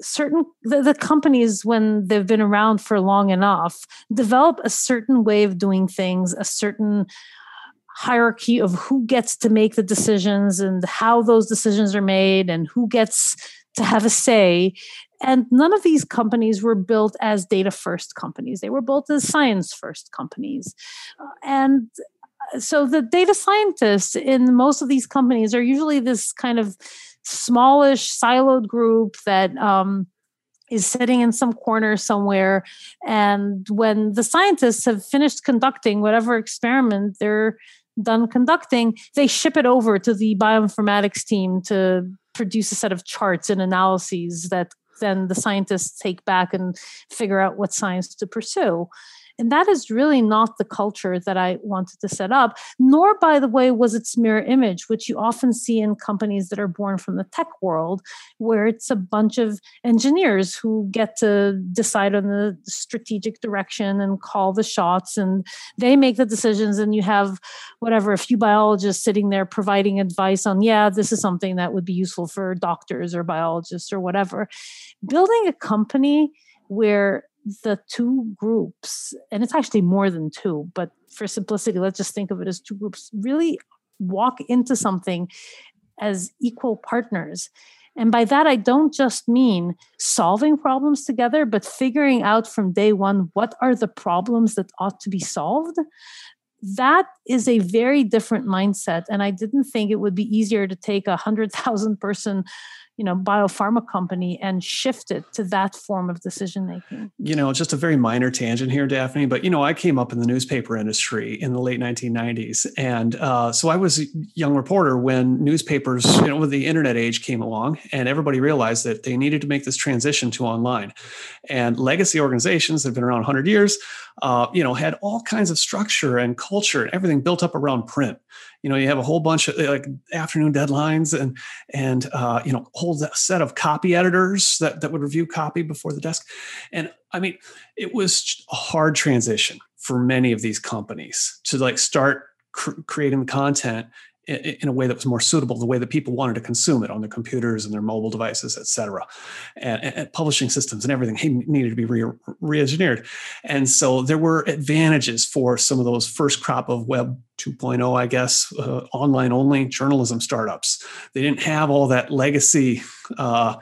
certain the, the, companies when they've been around for long enough develop a certain way of doing things a certain hierarchy of who gets to make the decisions and how those decisions are made and who gets to have a say. And none of these companies were built as data first companies. They were built as science first companies. Uh, and so the data scientists in most of these companies are usually this kind of smallish siloed group that um, is sitting in some corner somewhere. And when the scientists have finished conducting whatever experiment they're done conducting they ship it over to the bioinformatics team to produce a set of charts and analyses that then the scientists take back and figure out what science to pursue and that is really not the culture that I wanted to set up, nor, by the way, was its mirror image, which you often see in companies that are born from the tech world, where it's a bunch of engineers who get to decide on the strategic direction and call the shots, and they make the decisions. And you have whatever, a few biologists sitting there providing advice on, yeah, this is something that would be useful for doctors or biologists or whatever. Building a company where the two groups, and it's actually more than two, but for simplicity, let's just think of it as two groups, really walk into something as equal partners. And by that, I don't just mean solving problems together, but figuring out from day one what are the problems that ought to be solved. That is a very different mindset. And I didn't think it would be easier to take a 100,000 person you know biopharma company and shift it to that form of decision making you know just a very minor tangent here daphne but you know i came up in the newspaper industry in the late 1990s and uh, so i was a young reporter when newspapers you know when the internet age came along and everybody realized that they needed to make this transition to online and legacy organizations that have been around 100 years uh, you know had all kinds of structure and culture and everything built up around print. You know you have a whole bunch of like afternoon deadlines and and uh, you know whole set of copy editors that that would review copy before the desk. And i mean it was a hard transition for many of these companies to like start cr- creating the content in a way that was more suitable the way that people wanted to consume it on their computers and their mobile devices, et cetera. And, and publishing systems and everything needed to be re- engineered And so there were advantages for some of those first crop of Web 2.0, I guess, uh, online only journalism startups. They didn't have all that legacy. Uh,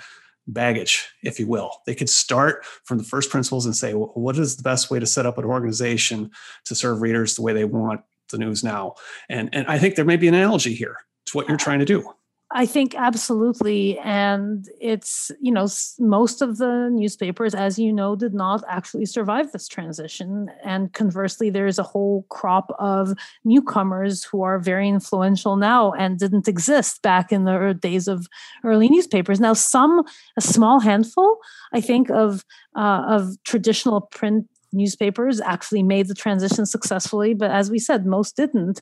baggage, if you will. They could start from the first principles and say, well, what is the best way to set up an organization to serve readers the way they want the news now? And, and I think there may be an analogy here to what you're trying to do. I think absolutely. And it's, you know, most of the newspapers, as you know, did not actually survive this transition. And conversely, there's a whole crop of newcomers who are very influential now and didn't exist back in the days of early newspapers. Now, some, a small handful, I think, of, uh, of traditional print newspapers actually made the transition successfully. But as we said, most didn't.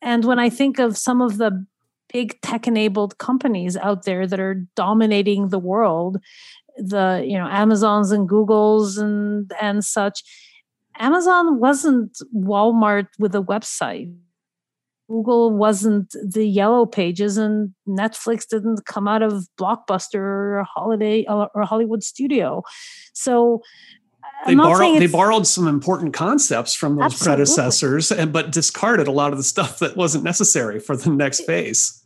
And when I think of some of the big tech enabled companies out there that are dominating the world the you know amazons and googles and and such amazon wasn't walmart with a website google wasn't the yellow pages and netflix didn't come out of blockbuster or holiday or hollywood studio so they borrowed they borrowed some important concepts from those absolutely. predecessors and but discarded a lot of the stuff that wasn't necessary for the next phase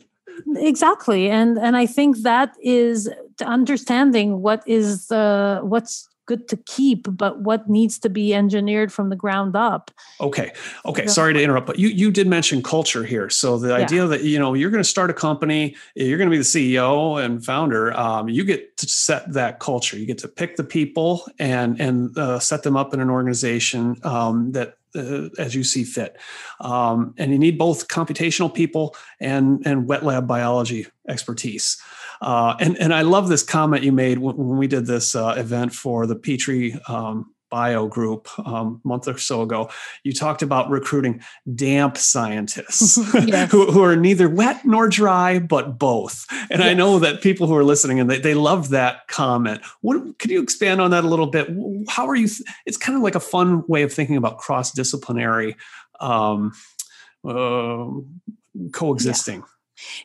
exactly and and i think that is understanding what is the what's good to keep but what needs to be engineered from the ground up okay okay sorry to interrupt but you you did mention culture here so the yeah. idea that you know you're going to start a company you're going to be the ceo and founder um, you get to set that culture you get to pick the people and and uh, set them up in an organization um, that uh, as you see fit. Um, and you need both computational people and, and wet lab biology expertise. Uh, and, and I love this comment you made when, when we did this uh, event for the Petri um, bio group um, a month or so ago, you talked about recruiting damp scientists *laughs* who, who, are neither wet nor dry, but both. And yes. I know that people who are listening and they, they love that comment. What, could you expand on that a little bit? How are you? Th- it's kind of like a fun way of thinking about cross disciplinary um, uh, coexisting. Yeah.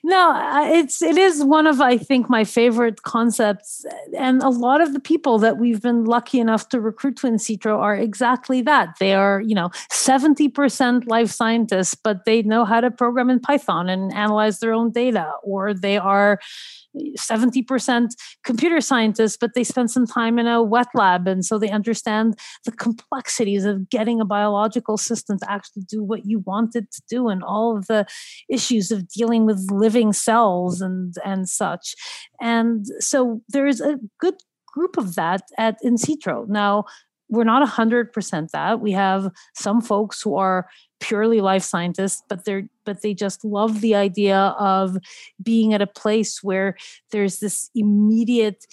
No, it's it is one of I think my favorite concepts, and a lot of the people that we've been lucky enough to recruit to Insitro are exactly that. They are you know seventy percent life scientists, but they know how to program in Python and analyze their own data, or they are 70% computer scientists, but they spend some time in a wet lab. And so they understand the complexities of getting a biological system to actually do what you want it to do and all of the issues of dealing with living cells and, and such. And so there is a good group of that at Insitro. Now, we're not 100% that. We have some folks who are purely life scientists but they're but they just love the idea of being at a place where there's this immediate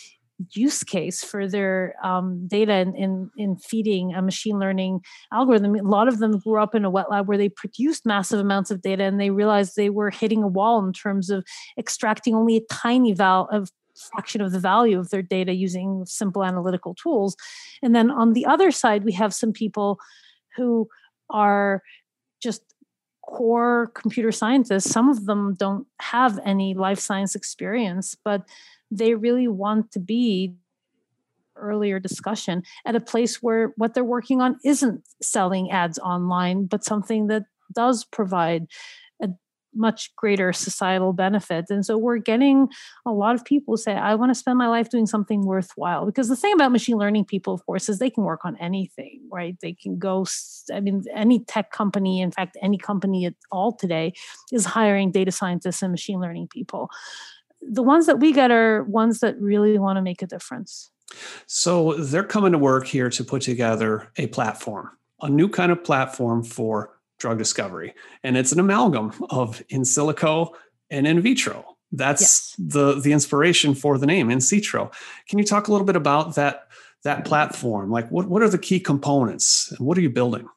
use case for their um, data in, in, in feeding a machine learning algorithm. A lot of them grew up in a wet lab where they produced massive amounts of data and they realized they were hitting a wall in terms of extracting only a tiny val of fraction of the value of their data using simple analytical tools. And then on the other side, we have some people who are just core computer scientists some of them don't have any life science experience but they really want to be earlier discussion at a place where what they're working on isn't selling ads online but something that does provide much greater societal benefits. And so we're getting a lot of people say, I want to spend my life doing something worthwhile. Because the thing about machine learning people, of course, is they can work on anything, right? They can go, I mean, any tech company, in fact, any company at all today is hiring data scientists and machine learning people. The ones that we get are ones that really want to make a difference. So they're coming to work here to put together a platform, a new kind of platform for drug discovery. And it's an amalgam of in silico and in vitro. That's yes. the the inspiration for the name Insitro. Can you talk a little bit about that that platform? Like what, what are the key components and what are you building?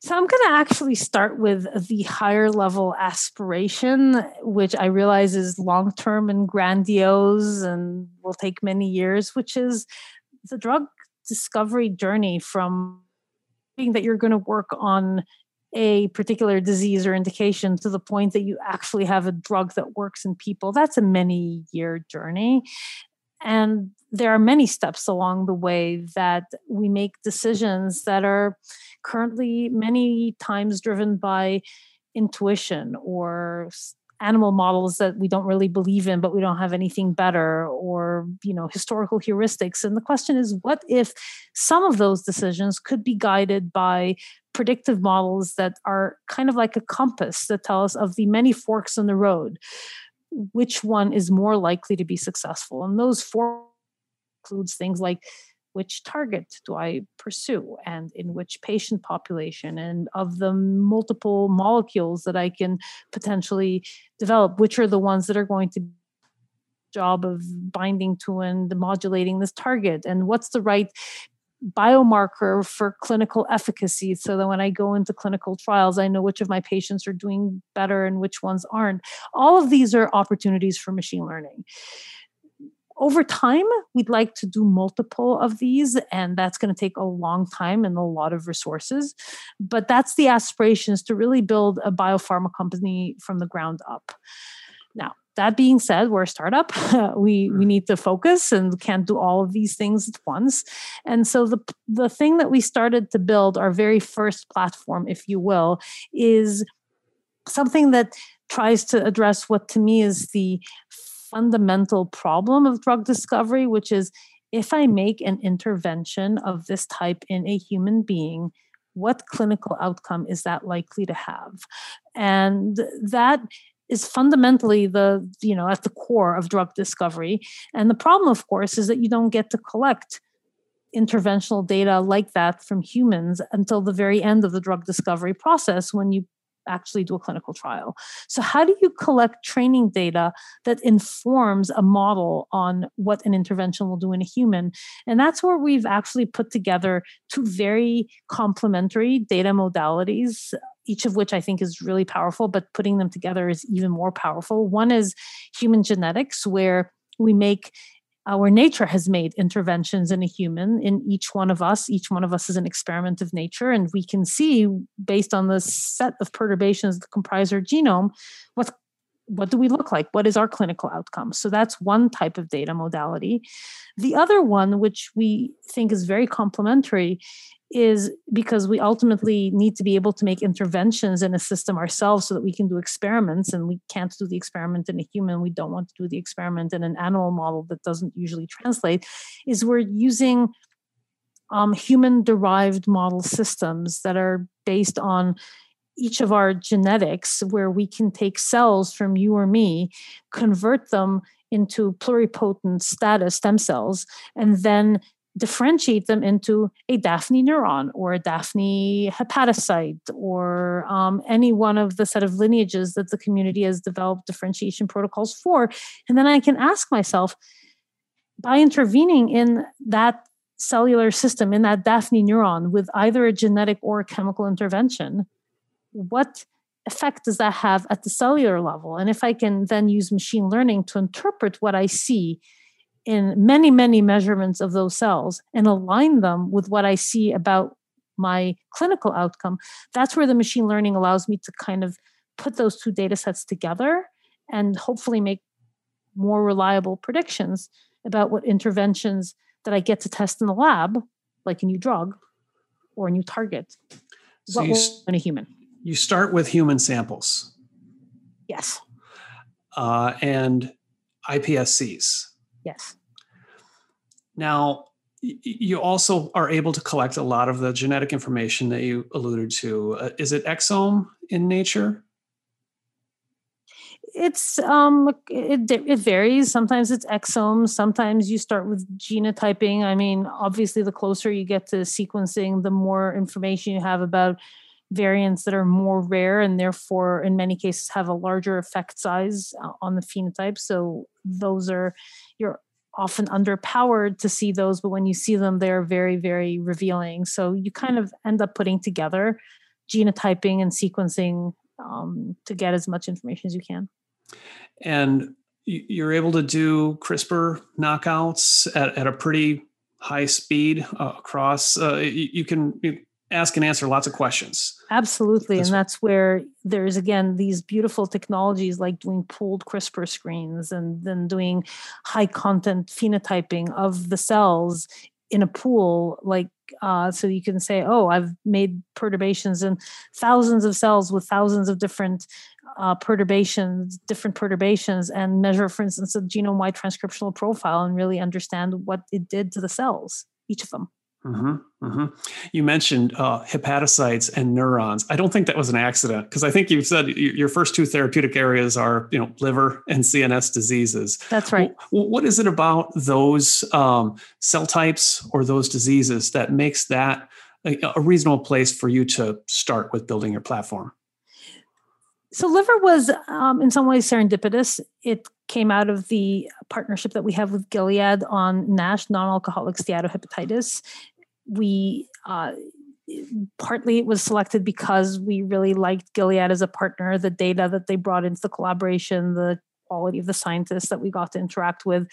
So I'm going to actually start with the higher level aspiration, which I realize is long term and grandiose and will take many years, which is the drug discovery journey from that you're going to work on a particular disease or indication to the point that you actually have a drug that works in people, that's a many year journey. And there are many steps along the way that we make decisions that are currently many times driven by intuition or animal models that we don't really believe in but we don't have anything better or you know historical heuristics. And the question is what if some of those decisions could be guided by predictive models that are kind of like a compass that tell us of the many forks in the road which one is more likely to be successful? And those four includes things like which target do I pursue and in which patient population and of the multiple molecules that I can potentially develop, which are the ones that are going to job of binding to and modulating this target and what's the right biomarker for clinical efficacy so that when I go into clinical trials, I know which of my patients are doing better and which ones aren't. All of these are opportunities for machine learning over time, we'd like to do multiple of these, and that's going to take a long time and a lot of resources. But that's the aspiration is to really build a biopharma company from the ground up. Now, that being said, we're a startup. *laughs* we we hmm. need to focus and can't do all of these things at once. And so the the thing that we started to build, our very first platform, if you will, is something that tries to address what to me is the fundamental problem of drug discovery, which is if I make an intervention of this type in a human being, what clinical outcome is that likely to have? And that is fundamentally the you know at the core of drug discovery and the problem of course is that you don't get to collect interventional data like that from humans until the very end of the drug discovery process when you actually do a clinical trial. So, how do you collect training data that informs a model on what an intervention will do in a human? And that's where we've actually put together two very complementary data modalities. Each of which I think is really powerful, but putting them together is even more powerful. One is human genetics, where we make our nature has made interventions in a human in each one of us. Each one of us is an experiment of nature and we can see based on the set of perturbations that comprise our genome what what do we look like? What is our clinical outcome? So that's one type of data modality. The other one which we think is very complementary is because we ultimately need to be able to make interventions in a system ourselves so that we can do experiments and we can't do the experiment in a human. We don't want to do the experiment in an animal model that doesn't usually translate is we're using um, human derived model systems that are based on each of our genetics where we can take cells from you or me convert them into pluripotent status stem cells and then differentiate them into a Daphne neuron or a Daphne hepatocyte or um, any one of the set of lineages that the community has developed differentiation protocols for. And then I can ask myself, by intervening in that cellular system, in that Daphne neuron, with either a genetic or a chemical intervention, what effect does that have at the cellular level? And if I can then use machine learning to interpret what I see in many, many measurements of those cells and align them with what I see about my clinical outcome, that's where the machine learning allows me to kind of put those two data sets together and hopefully make more reliable predictions about what interventions that I get to test in the lab, like a new drug or a new target, so what you, in a human. You start with human samples. Yes. Uh, and iPSCs. Yes. Now, you also are able to collect a lot of the genetic information that you alluded to. Uh, is it exome in nature? It's um it, it varies. Sometimes it's exome. Sometimes you start with genotyping. I mean, obviously, the closer you get to sequencing, the more information you have about variants that are more rare and therefore in many cases have a larger effect size uh, on the phenotype. So those are you're often underpowered to see those but when you see them they're very very revealing. So you kind of end up putting together genotyping and sequencing um, to get as much information as you can. And you're able to do crispr knockouts at, at a pretty high speed uh, across uh, you, you, can ask and answer lots of questions. Absolutely. That's and that's where there's again these beautiful technologies like doing pooled CRISPR screens and then doing high content phenotyping of the cells in a pool like uh, so you can say oh i've made perturbations in thousands of cells with thousands of different uh, perturbations different perturbations and measure for instance a genome wide transcriptional profile and really understand what it did to the cells each of them Mm-hmm, mm-hmm. You mentioned uh, hepatocytes and neurons. I don't think that was an accident because I think you said your first two therapeutic areas are, you know, liver and CNS diseases. That's right. what is it about those um, cell types or those diseases that makes that a, a reasonable place for you to start with building your platform? So, liver was um, in some ways serendipitous. It came out of the partnership that we have with Gilead on NASH, non alcoholic steatohepatitis we uh, partly it was selected because we really liked Gilead as a partner, the data that they brought into the collaboration, the quality of the scientists that we got to interact with.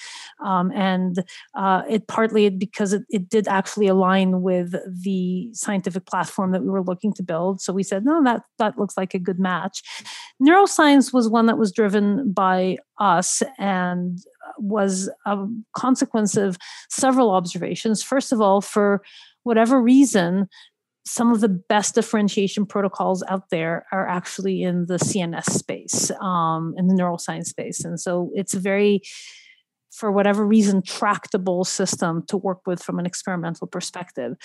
Um, and uh, it partly because it, it did actually align with the scientific platform that we were looking to build. So we said no that that looks like a good match. Neuroscience was one that was driven by us and was a consequence of several observations. First of all for whatever reason, some of the best differentiation protocols out there are actually in the CNS space, um, in the neuroscience space. And so it's a very, for whatever reason, tractable system to work with from an experimental perspective.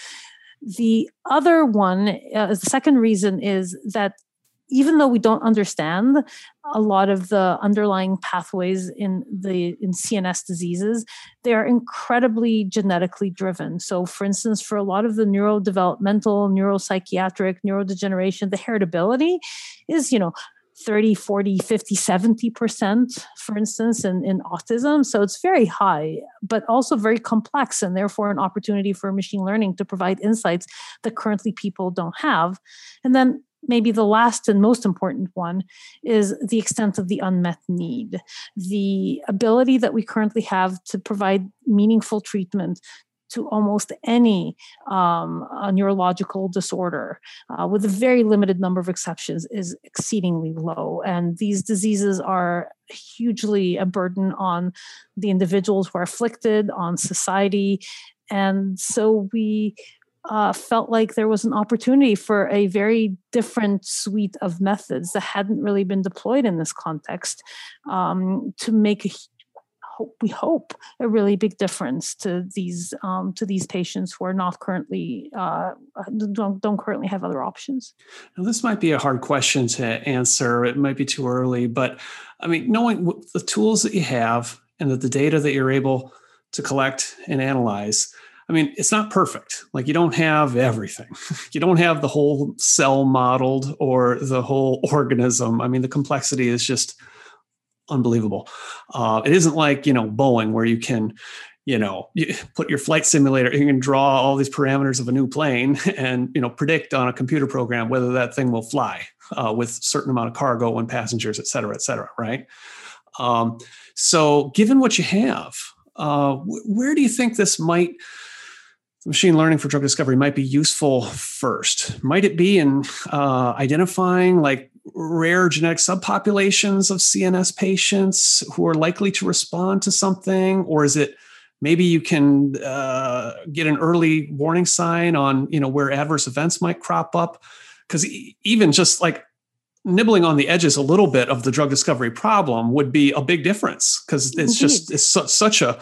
The other one, uh, the second reason is that even though we don't understand a lot of the underlying pathways in the in CNS diseases, they are incredibly genetically driven. So, for instance, for a lot of the neurodevelopmental, neuropsychiatric, neurodegeneration, the heritability is, you know, 30, 40, 50, 70%, for instance, in, in autism. So it's very high, but also very complex, and therefore an opportunity for machine learning to provide insights that currently people don't have. And then maybe the last and most important one is the extent of the unmet need. The ability that we currently have to provide meaningful treatment to almost any um, neurological disorder, uh, with a very limited number of exceptions, is exceedingly low. And these diseases are hugely a burden on the individuals who are afflicted, on society. And so we uh, felt like there was an opportunity for a very different suite of methods that hadn't really been deployed in this context um, to make a we hope a really big difference to these um, to these patients who are not currently uh, don't, don't currently have other options. Now, this might be a hard question to answer. It might be too early, but I mean, knowing the tools that you have and that the data that you're able to collect and analyze I mean, it's not perfect. Like you don't have everything. *laughs* You don't have the whole cell modeled or the whole *laughs* organism. I mean, the complexity is just unbelievable. Uh, it isn't like you know Boeing where you can, you know, you *laughs* put your flight simulator. You can draw all these parameters of a new plane and you know predict on a computer program whether that thing will fly uh, with certain amount of cargo and passengers, et cetera, et cetera. Right. Um, so, given what you have, uh, where do you think this might? Machine learning for drug discovery might be useful first? Might it be in uh, identifying like rare genetic subpopulations of CNS patients who are likely to respond to something, or is it maybe you can uh, get an early warning sign on you know where adverse events might crop up? Because even just like nibbling on the edges a little bit of the drug discovery problem would be a big difference because it's Indeed. just it's su- such a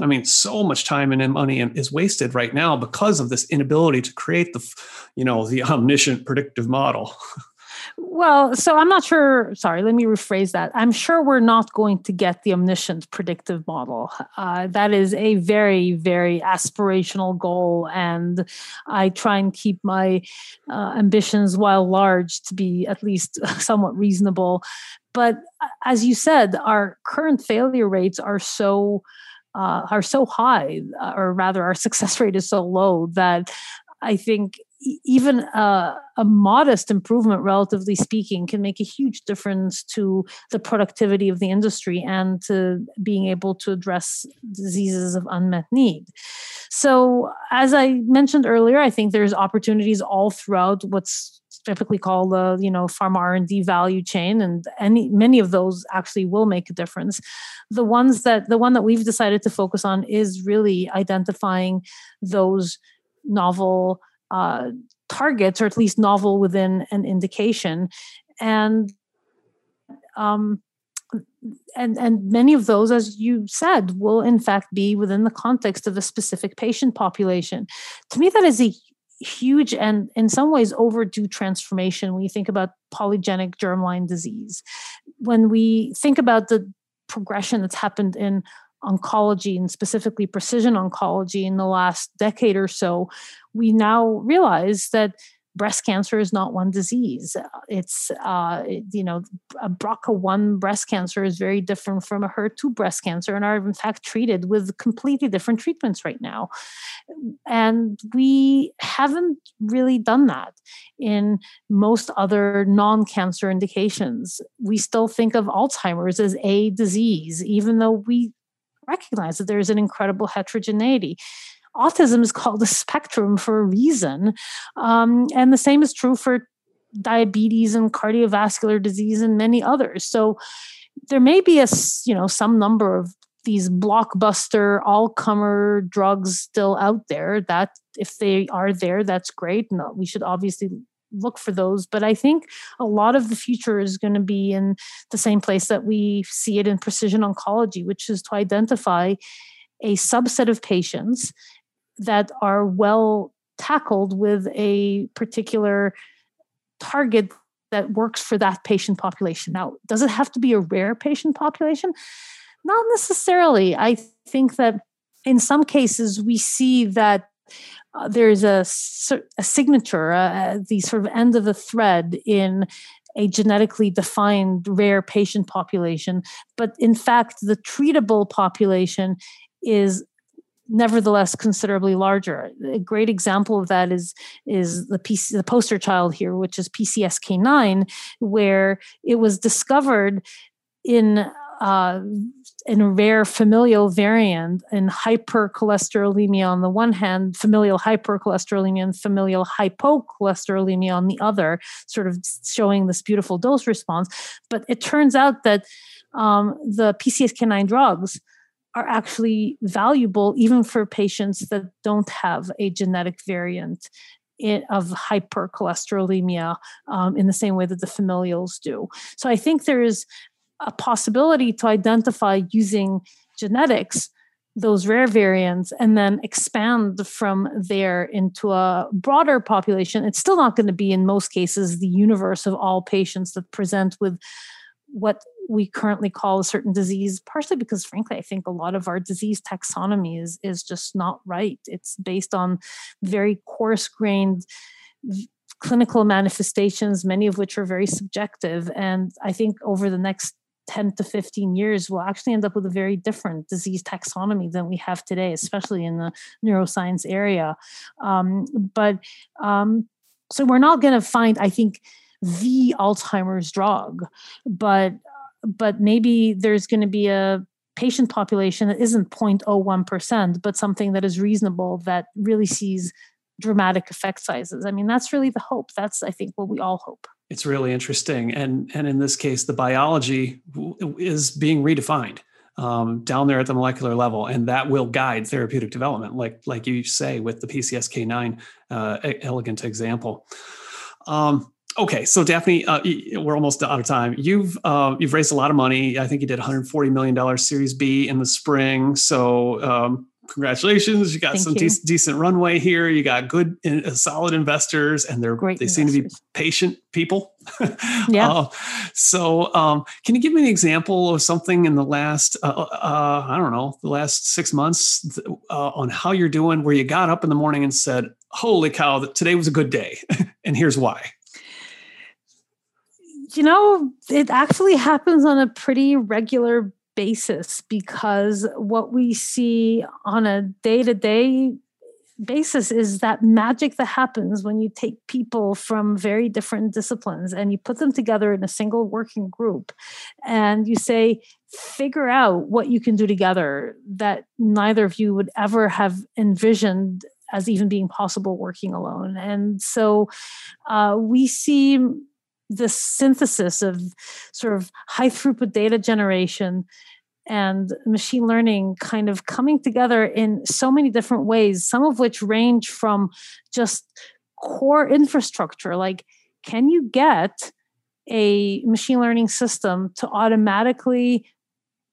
I mean, so much time and money is wasted right now because of this inability to create the, you know, the omniscient predictive model. Well, so I'm not sure. Sorry, let me rephrase that. I'm sure we're not going to get the omniscient predictive model. Uh, that is a very, very aspirational goal. And I try and keep my uh, ambitions, while large, to be at least *laughs* somewhat reasonable. But uh, as you said, our current failure rates are so uh, are so high, uh, or rather, our *laughs* success rate is so low that I think even a, a, modest improvement, relatively speaking, can make a huge difference to the productivity of the industry and to being able to address diseases of unmet need. So, as I mentioned earlier, I think there's opportunities all throughout what's typically called the you know pharma r&d value chain and any many of those actually will make a difference the ones that the one that we've decided to focus on is really identifying those novel uh, targets, or at least novel within an indication, and um, and and many of those, as you said, will in fact be within the context of a specific patient population. To me, that is a huge and in some ways overdue transformation when you think about polygenic germline disease. When we think about the progression that's happened in oncology and specifically precision oncology in the last decade or so, we now realize that breast cancer is not one disease. It's, uh, you know, a BRCA1 breast cancer is very different from a HER2 breast cancer and are, in fact, treated with completely different treatments right now. And we haven't really done that in most other non cancer indications. We still think of Alzheimer's as a disease, even though we recognize that there's an incredible heterogeneity. Autism is called a spectrum for a reason. Um, and the same is true for diabetes and cardiovascular disease and many others. So there may be a, you know, some number of these blockbuster all-comer drugs still out there that if they are there that's great no, we should obviously look for those. But I think a lot of the future is going to be in the same place that we see it in precision oncology, which is to identify a subset of patients that are well tackled with a particular target that works for that patient population. Now, does it have to be a rare patient population? Not necessarily. I think that in some cases we see that uh, there's a, a signature, uh, the sort of end of the thread in a genetically defined rare patient population. But in fact, the treatable population is nevertheless considerably larger. A great example of that is is the PC, the poster child here, which is PCSK9, where it was discovered in uh, in a rare familial variant in hypercholesterolemia on the one hand, familial hypercholesterolemia and familial hypocholesterolemia on the other, sort of showing this beautiful dose response. But it turns out that um, the PCSK9 drugs are actually valuable even for patients that don't have a genetic variant of hypercholesterolemia um, in the same way that the familials do. So I think there is a possibility to identify using genetics those rare variants and then expand from there into a broader population. It's still not going to be, in most cases, the universe of all patients that present with what we currently call a certain disease, partially because, frankly, I think a lot of our disease taxonomy is, is just not right. It's based on very coarse grained clinical manifestations, many of which are very subjective. And I think over the next 10 to 15 years, we'll actually end up with a very different disease taxonomy than we have today, especially in the neuroscience area. Um, but um, so we're not going to find, I think, the Alzheimer's drug, but but maybe there's going to be a patient population that isn't 0.01%, but something that is reasonable that really sees dramatic effect sizes. I mean, that's really the hope. That's, I think, what we all hope it's really interesting and and in this case the biology is being redefined um, down there at the molecular level and that will guide therapeutic development like like you say with the pcsk9 uh, elegant example um, okay so daphne uh, we're almost out of time. You've uh, you've raised a lot of money. I think you did 140 million dollars series b in the spring. So um, congratulations. You got Thank some you. De- decent runway here. You got good uh, solid investors and they're Great they investors. seem to be patient people. *laughs* Yeah. Uh, so um, can you give me an example of something in the last uh, uh, i don't know the last six months uh, on how you're doing where you got up in the morning and said holy cow today was a good day *laughs* and here's why you know it actually happens on a pretty regular basis because what we see on a day to day basis is that magic that happens when you take people from very different disciplines and you put them together in a single working group and you say figure out what you can do together that neither of you would ever have envisioned as even being possible working alone. And so uh, we see this synthesis of sort of high throughput data generation and machine learning kind of coming together in so many different ways, some of which range from just core infrastructure, like can you get a machine learning system to automatically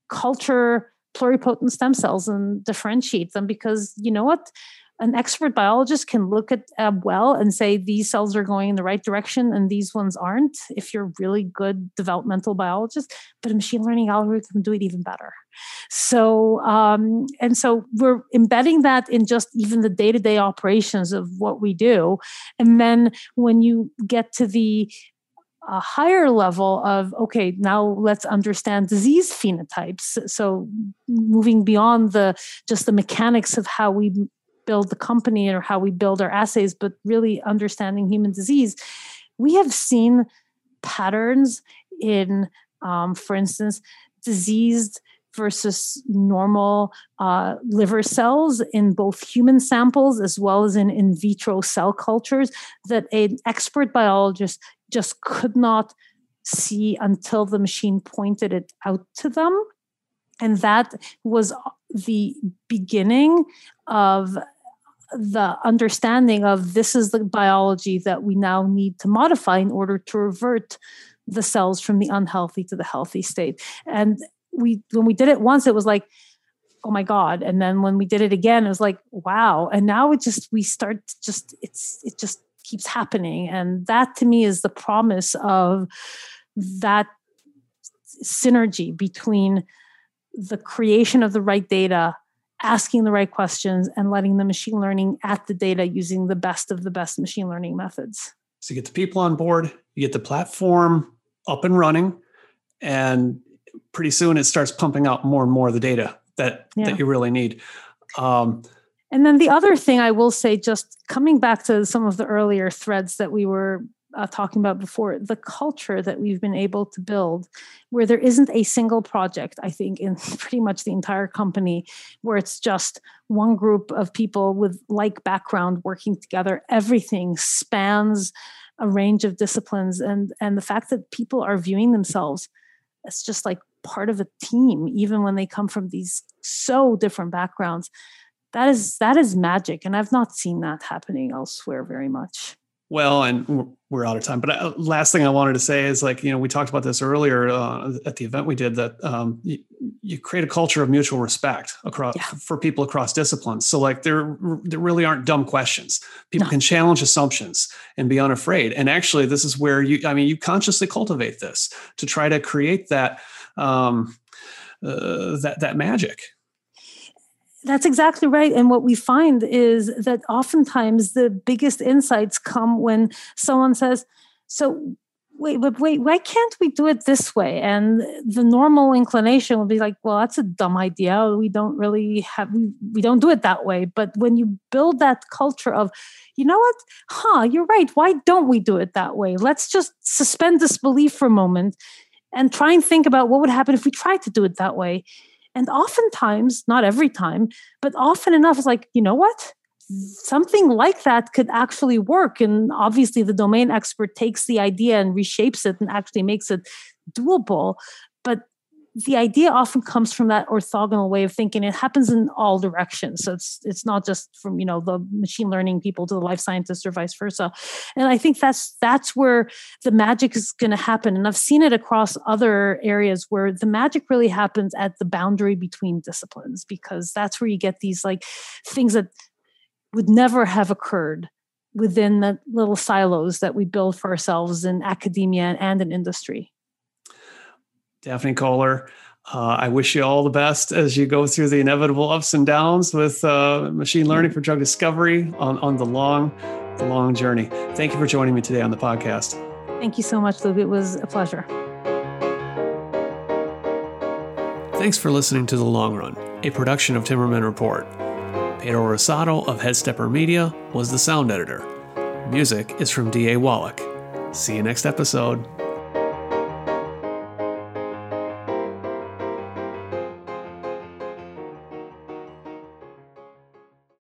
culture pluripotent stem cells and differentiate them? Because you know what? An expert biologist can look at a well and say these cells are going in the right direction and these ones aren't if you're really good developmental biologist but a machine learning algorithm can do it even better. So um, and so we're embedding that in just even the day-to-day operations of what we do. And then when you get to the a higher level of okay now let's understand disease phenotypes. So moving beyond the just the mechanics of how we build the company or how we build our assays, but really understanding human disease, we have seen patterns in, um, for instance, diseased versus normal uh, liver cells in both human samples as well as in in vitro cell cultures that an expert biologist just could not see until the machine pointed it out to them. And that was the beginning of the understanding of this is the biology that we now need to modify in order to revert the cells from the unhealthy to the healthy state. And we when we did it once, it was like, oh my God. And then when we did it again, it was like, wow. And now it just we start just it's it just keeps happening. And that to me is the promise of that synergy between the creation of the right data asking the right questions and letting the machine learning at the data using the best of the best machine learning methods. So you get the people on board, you get the platform up and running, and pretty soon it starts pumping out more and more of the data that yeah. that you really need. Um, and then the other thing I will say, just coming back to some of the earlier threads that we were uh, talking about before, the culture that we've been able to build, where there isn't a single project, I think, in *laughs* pretty much the entire company, where it's just one group of people with like background working together. Everything spans a range of disciplines, and and the fact that people are viewing themselves as just like part of a team, even when they come from these so different backgrounds. That is that is magic, and I've not seen that happening elsewhere very much. Well, and we're out of time. But uh, last thing I wanted to say is like, you know, we talked about this earlier uh, at the event we did that um, you, you, create a culture of mutual respect across yeah. for people across disciplines. So like there, there really aren't dumb questions. People no. can challenge assumptions and be unafraid. And actually, this is where you, I mean, you consciously cultivate this to try to create that, um, uh, that, that magic. That's exactly right. And what we find is that oftentimes the biggest insights come when someone says, So, wait, but wait, why can't we do it this way? And the normal inclination will be like, Well, that's a dumb idea. We don't really have, we, we don't do it that way. But when you build that culture of, you know what? Huh, you're right. Why don't we do it that way? Let's just suspend disbelief for a moment and try and think about what would happen if we tried to do it that way and oftentimes, not every time, but often enough, it's like, you know what? Something like that could actually work. And obviously, the domain expert takes the idea and reshapes it and actually makes it doable. The idea often comes from that orthogonal way of thinking. It happens in all directions. So it's it's not just from you know the machine learning people to the life scientists or vice versa. And I think that's that's where the magic is going to happen. And I've seen it across other areas where the magic really happens at the boundary between disciplines because that's where you get these like things that would never have occurred within the little silos that we build for ourselves in academia and in industry. Daphne Koller. Uh, I wish you all the best as you go through the inevitable ups and downs with uh, machine learning for drug discovery on, on the long, the long journey. Thank you for joining me today on the podcast. Thank you so much, Luke. It was a pleasure. Thanks for listening to The Long Run, a production of Timmerman Report. Pedro Rosado of Headstepper Media was the sound editor. Music is from D.A. Wallach. See you next episode.